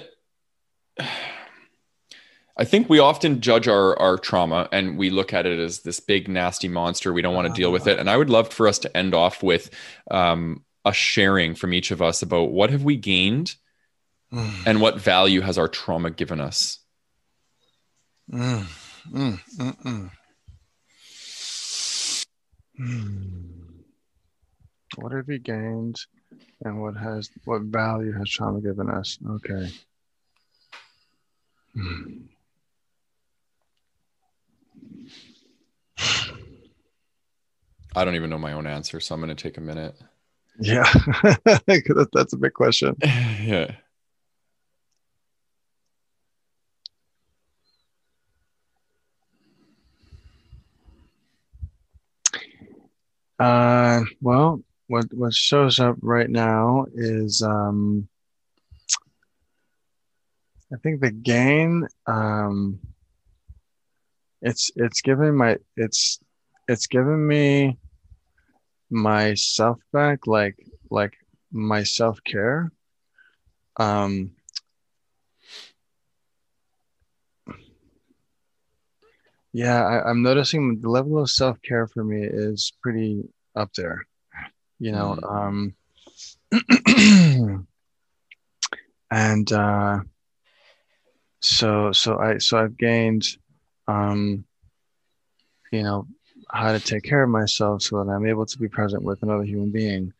I think we often judge our our trauma and we look at it as this big nasty monster. We don't want to deal with it. And I would love for us to end off with um, a sharing from each of us about what have we gained and what value has our trauma given us. Mm, mm, mm, mm. What have we gained, and what has what value has trauma given us? Okay. I don't even know my own answer, so I'm going to take a minute. Yeah, that's a big question. yeah. Uh, well, what what shows up right now is um, I think the gain um, it's it's giving my it's it's giving me my self back like like my self care um yeah I, i'm noticing the level of self care for me is pretty up there you know Mm. um and uh so so i so i've gained um you know how to take care of myself so that i'm able to be present with another human being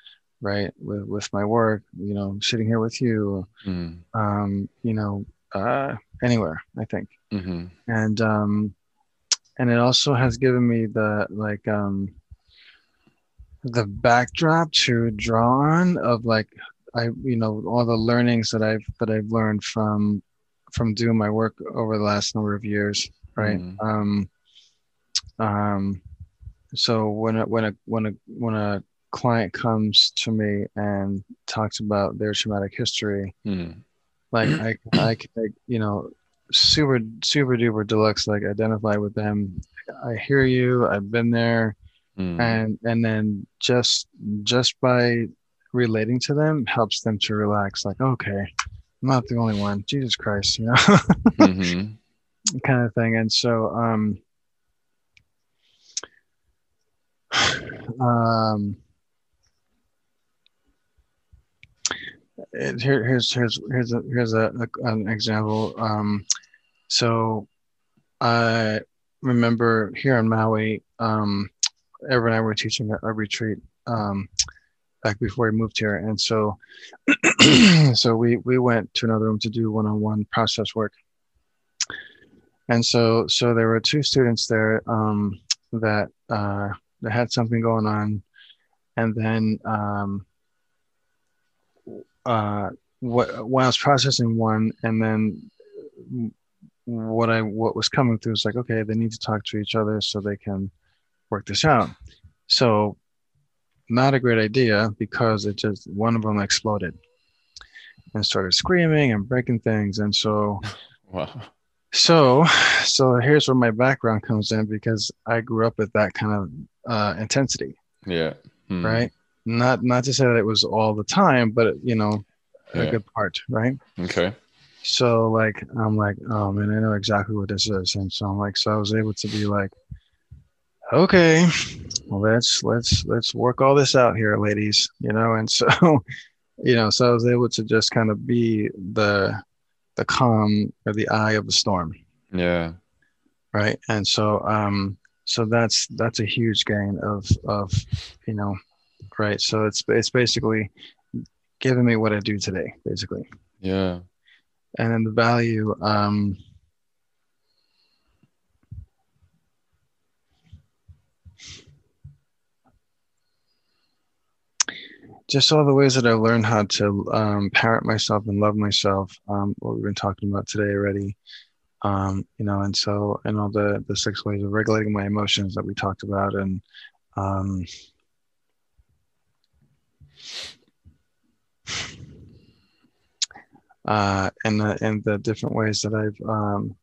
right with with my work you know sitting here with you Mm. um you know uh anywhere i think hmm and um and it also has given me the like um the backdrop to draw on of like i you know all the learnings that i've that i've learned from from doing my work over the last number of years right Mhm. um um so when a when a when a when a client comes to me and talks about their traumatic history Mm. like I, I can, like, you know, super, super duper deluxe, like identify with them. I hear you. I've been there, Mm. and and then just just by relating to them helps them to relax. Like, okay, I'm not the only one. Jesus Christ, you know, Mhm. kind of thing. And so, um, um, here, here's here's here's a here's a, a- an example. Um, so I remember here in Maui, um, Ever and I were teaching a, retreat um, back before we moved here, and so so we we went to another room to do one-on-one process work. And so so there were two students there um, that uh, that had something going on, and then um, uh, what when I was processing one, and then what I what was coming through was like, okay, they need to talk to each other so they can work this out. So, not a great idea because it just one of them exploded and started screaming and breaking things, and so Wow. so so here's where my background comes in because I grew up with that kind of uh, intensity Yeah. Mm. right not not to say that it was all the time but you know a good part right Okay. so like i'm like oh man i know exactly what this is and so i'm like so i was able to be like okay. Well let's let's let's work all this out here ladies you know and so you know so i was able to just kind of be the the calm or the eye of the storm. Yeah. right? And so um so that's that's a huge gain of of you know right? So it's it's basically giving me what i do today basically. Yeah. and then the value um just all the ways that i learned how to um, parent myself and love myself um, what we've been talking about today already. Um, you know and so and all the the six ways of regulating my emotions that we talked about and um, uh, and the and the different ways that I've um,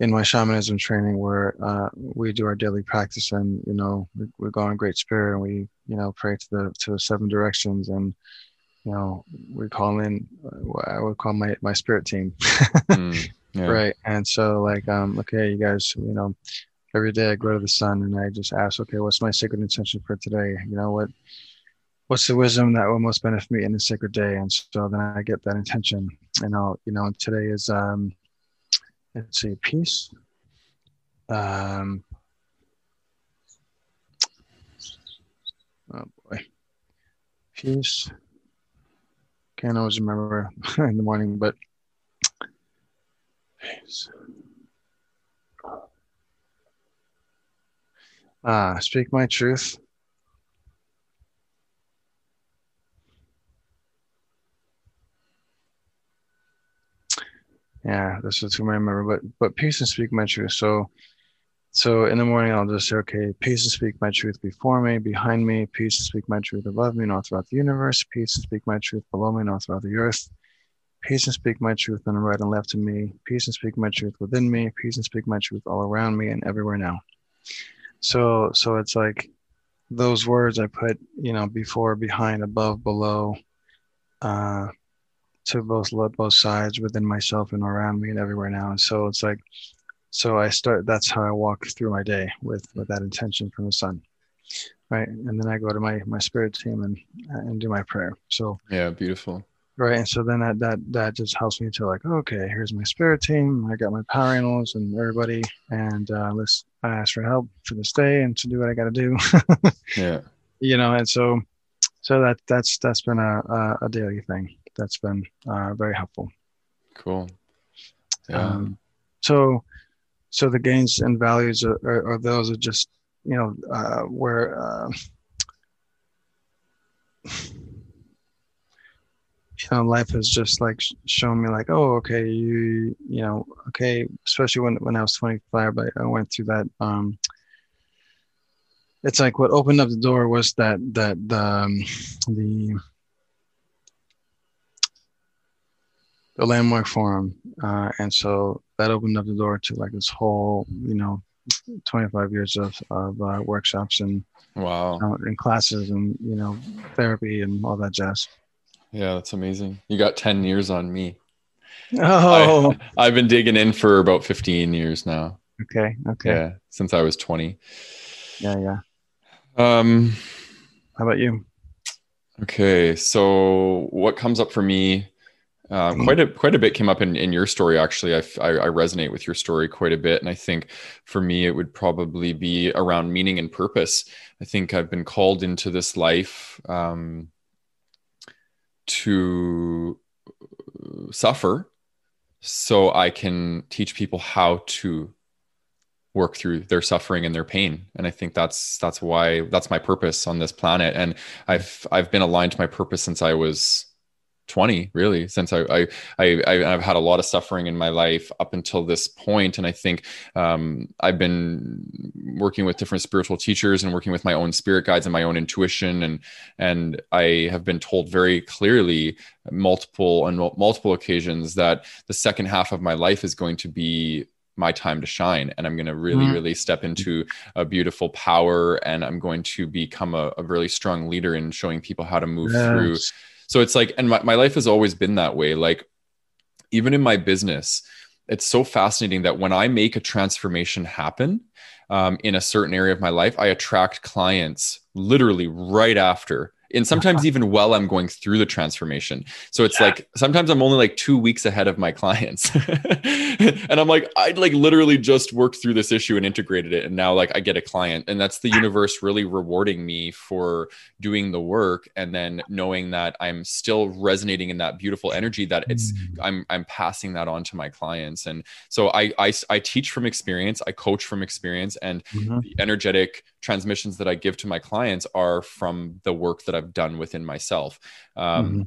in my shamanism training where uh, we do our daily practice and you know we, we go on great spirit and we you know pray to the to the seven directions and you know we call in I would call my my spirit team Mm. yeah. right and so like um okay you guys you know every day i go to the sun and i just ask okay what's my sacred intention for today you know what what's the wisdom that will most benefit me in this sacred day and so then i get that intention and i'll you know today is um let's see peace. Um oh boy. Peace. Can't always remember in the morning but peace. Ah speak my truth yeah, this is who I remember. But but peace and speak my truth. So so in the morning I'll just say, okay, peace and speak my truth before me, behind me, peace and speak my truth above me and all throughout the universe, peace and speak my truth below me and all throughout the earth. Peace and speak my truth on the right and left of me. Peace and speak my truth within me. Peace and speak my truth all around me and everywhere now. So so it's like those words I put, you know, before, behind, above, below, uh, to both both sides within myself and around me and everywhere now. And so it's like, so I start. That's how I walk through my day with with that intention from the sun, right? And then I go to my my spirit team and and do my prayer. So yeah, beautiful. Right, and so then that that that just helps me to like, okay, here's my spirit team. I got my power animals and everybody, and uh, let's I ask for help for this day and to do what I got to do. yeah, you know, and so so that that's that's been a a, a daily thing that's been uh, very helpful. Cool. Yeah. Um, so, so the gains and values are, are, are those are just you know uh, where uh, you know life has just like shown me like oh okay you you know okay especially when when I was 25 I, I went through that um it's like what opened up the door was that that the um, the the landmark forum uh, and so that opened up the door to like this whole you know 25 years of, of uh, workshops and wow. uh, and classes and you know therapy and all that jazz. Yeah that's amazing. You got 10 years on me. Oh. I, have been digging in for about 15 years now. Okay okay. Yeah since i was 20 yeah yeah. Um how about you? okay so what comes up for me uh, mm-hmm. quite a quite a bit came up in, in your story. Actually, I, I, I resonate with your story quite a bit, and I think for me it would probably be around meaning and purpose. I think I've been called into this life um, to suffer, so I can teach people how to work through their suffering and their pain and i think that's that's why that's my purpose on this planet and i've i've been aligned to my purpose since i was 20 really since I, I i i've had a lot of suffering in my life up until this point and i think um, i've been working with different spiritual teachers and working with my own spirit guides and my own intuition and and i have been told very clearly multiple and multiple occasions that the second half of my life is going to be my time to shine and i'm going to really mm. really step into a beautiful power and i'm going to become a, a really strong leader in showing people how to move yes. through so it's like and my, my life has always been that way. Like even in my business it's so fascinating that when i make a transformation happen um, in a certain area of my life i attract clients literally right after and sometimes even while I'm going through the transformation. So it's yeah. like sometimes I'm only like two weeks ahead of my clients, and I'm like I like literally just worked through this issue and integrated it, and now like I get a client, and that's the universe really rewarding me for doing the work, and then knowing that I'm still resonating in that beautiful energy that it's mm. I'm I'm passing that on to my clients, and so I I, I teach from experience, I coach from experience, and mm-hmm. the energetic transmissions that I give to my clients are from the work that I've done within myself. Um, mm-hmm.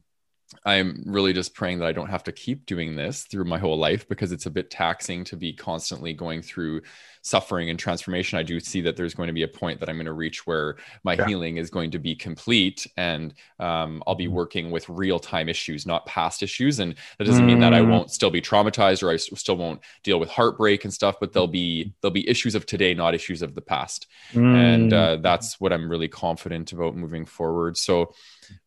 I'm really just praying that I don't have to keep doing this through my whole life because it's a bit taxing to be constantly going through suffering and transformation. I do see that there's going to be a point that I'm going to reach where my yeah. healing is going to be complete and um, I'll be mm-hmm. working with real time issues, not past issues. And that doesn't mm. mean that I mm. won't still be traumatized or I still won't deal with heartbreak and stuff, but there'll be there'll be issues of today, not issues of the past. Mm. And uh, that's what I'm really confident about moving forward. So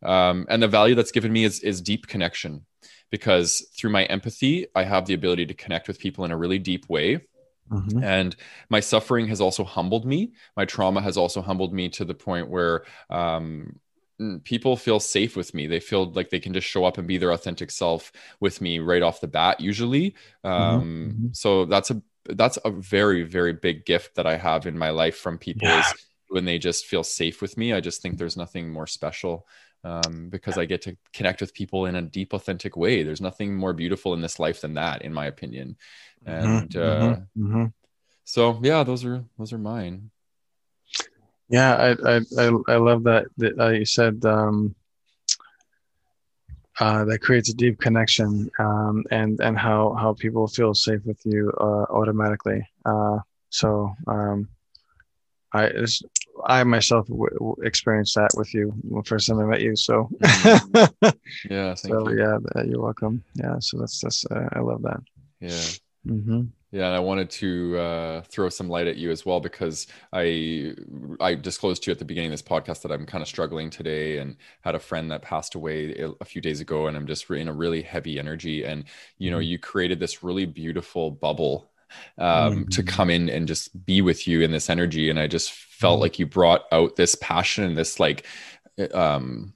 um, and the value that's given me is is deep connection because through my empathy, I have the ability to connect with people in a really deep way. Mm-hmm. And my suffering has also humbled me. My trauma has also humbled me to the point where um, people feel safe with me. They feel like they can just show up and be their authentic self with me right off the bat. Usually, mm-hmm. um, mm-hmm. so that's a that's a very very big gift that I have in my life from people yeah. is when they just feel safe with me. I just think there's nothing more special um, because I get to connect with people in a deep, authentic way. There's nothing more beautiful in this life than that, in my opinion. Mm-hmm, and mm-hmm, uh, mm-hmm. so, yeah, those are those are mine. Yeah, I I I, love that that uh, you said um, uh, that creates a deep connection um, and and how how people feel safe with you uh, automatically. Uh, so um, I I myself w- experienced that with you the first time I met you. So mm-hmm. yeah, so you. yeah, you're welcome. Yeah, so that's that's uh, I love that. Yeah. Mm-hmm. Yeah, and I wanted to uh, throw some light at you as well because I I disclosed to you at the beginning of this podcast that I'm kind of struggling today and had a friend that passed away a few days ago, and I'm just in a really heavy energy. And you know, mm-hmm. you created this really beautiful bubble um, mm-hmm. to come in and just be with you in this energy. And I just felt mm-hmm. like you brought out this passion and this like, um,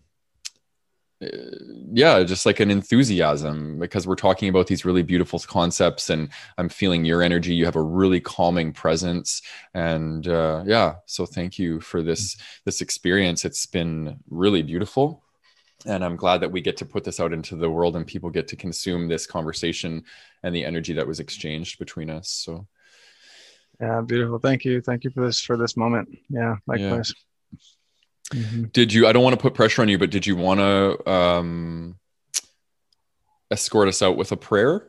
yeah, just like an enthusiasm because we're talking about these really beautiful concepts and I'm feeling your energy. You have a really calming presence. And uh, yeah, so thank you for this, this experience. It's been really beautiful and i'm glad that we get to put this out into the world and people get to consume this conversation and the energy that was exchanged between us. So yeah beautiful. Thank you. Thank you for this for this moment. Yeah likewise. Yeah. Mm-hmm. did you i don't want to put pressure on you but did you want to um escort us out with a prayer?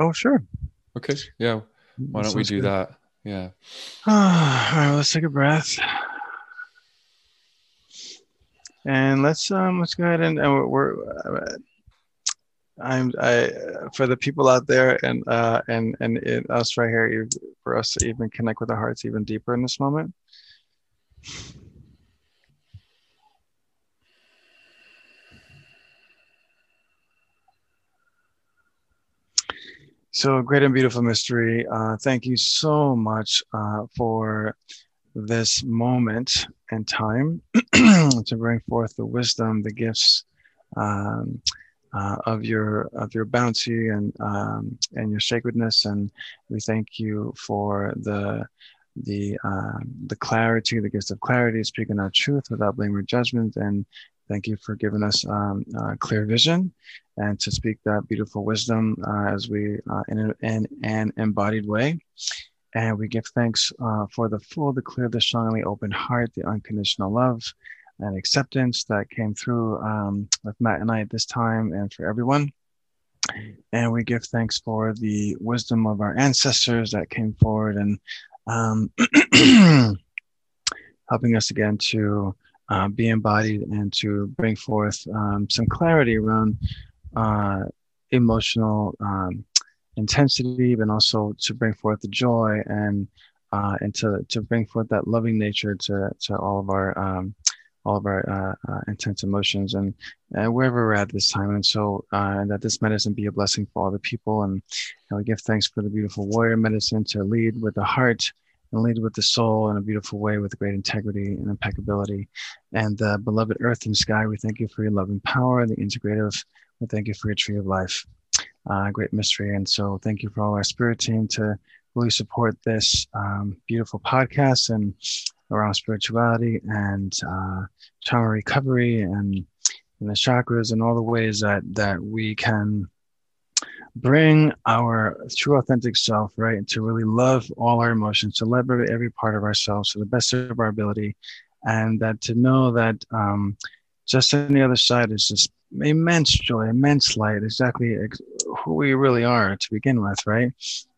Oh sure. Okay. Yeah. Why don't we do good. that? Yeah. All right let's take a breath and let's um let's go ahead and, and we're, we're I'm I for the people out there and uh and and it, us right here for us to even connect with our hearts even deeper in this moment. So great and beautiful mystery. Uh, thank you so much uh, for this moment and time to bring forth the wisdom, the gifts um, uh, of your of your bounty and um, and your sacredness, and we thank you for the the uh, the clarity, the gifts of clarity, speaking our truth without blame or judgment, and thank you for giving us um, uh, clear vision and to speak that beautiful wisdom uh, as we uh, in, in an embodied way. And we give thanks uh, for the full, the clear, the strongly open heart, the unconditional love and acceptance that came through um, with Matt and I at this time and for everyone. And we give thanks for the wisdom of our ancestors that came forward and um, helping us again to uh, be embodied and to bring forth um, some clarity around uh, emotional um, intensity, but also to bring forth the joy and uh, and to to bring forth that loving nature to to all of our um, all of our uh, uh, intense emotions and, and wherever we're at this time. And so uh, that this medicine be a blessing for all the people. And, and we give thanks for the beautiful warrior medicine to lead with the heart and lead with the soul in a beautiful way with great integrity and impeccability. And the beloved earth and sky, we thank you for your love and power, the integrative. We thank you for your tree of life uh, great mystery. And so thank you for all our spirit team to really support this um, beautiful podcast and around spirituality and uh, trauma recovery and, and the chakras and all the ways that that we can bring our true authentic self right to really love all our emotions to love every part of ourselves to the best of our ability and that to know that um, just on the other side is just immense joy, immense light, exactly ex- who we really are to begin with, right?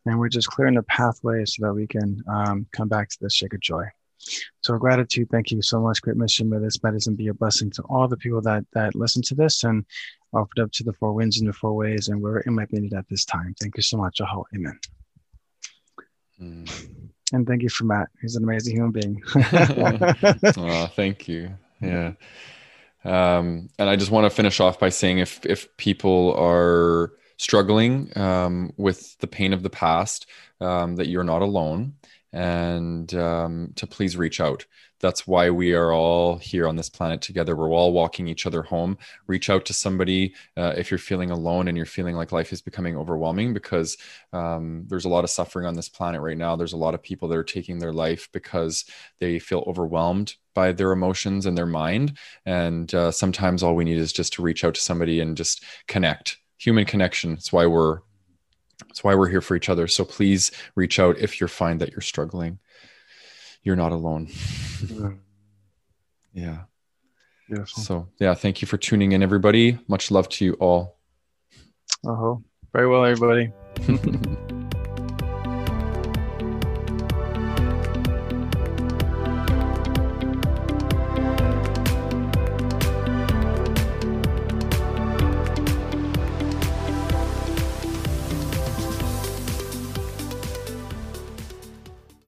And we're just clearing the pathway so that we can um, come back to this sacred joy. So gratitude, thank you so much. Great mission. May this medicine be a blessing to all the people that that listen to this and offered up to the four winds and the four ways and where it might be needed at this time. Thank you so much. Aho. Amen. Mm. And thank you for Matt. He's an amazing human being. oh, thank you. Yeah. Um, and I just want to finish off by saying if if people are struggling um, with the pain of the past, um, that you're not alone, and um, to please reach out. That's why we are all here on this planet together. We're all walking each other home. Reach out to somebody uh, if you're feeling alone and you're feeling like life is becoming overwhelming because um, there's a lot of suffering on this planet right now. There's a lot of people that are taking their life because they feel overwhelmed by their emotions and their mind. And uh, sometimes all we need is just to reach out to somebody and just connect. Human connection that's why we're that's why we're here for each other so please reach out if you find that you're struggling you're not alone. yeah. Yes. So yeah, thank you for tuning in, everybody. Much love to you all. Uh-huh. Very well, everybody.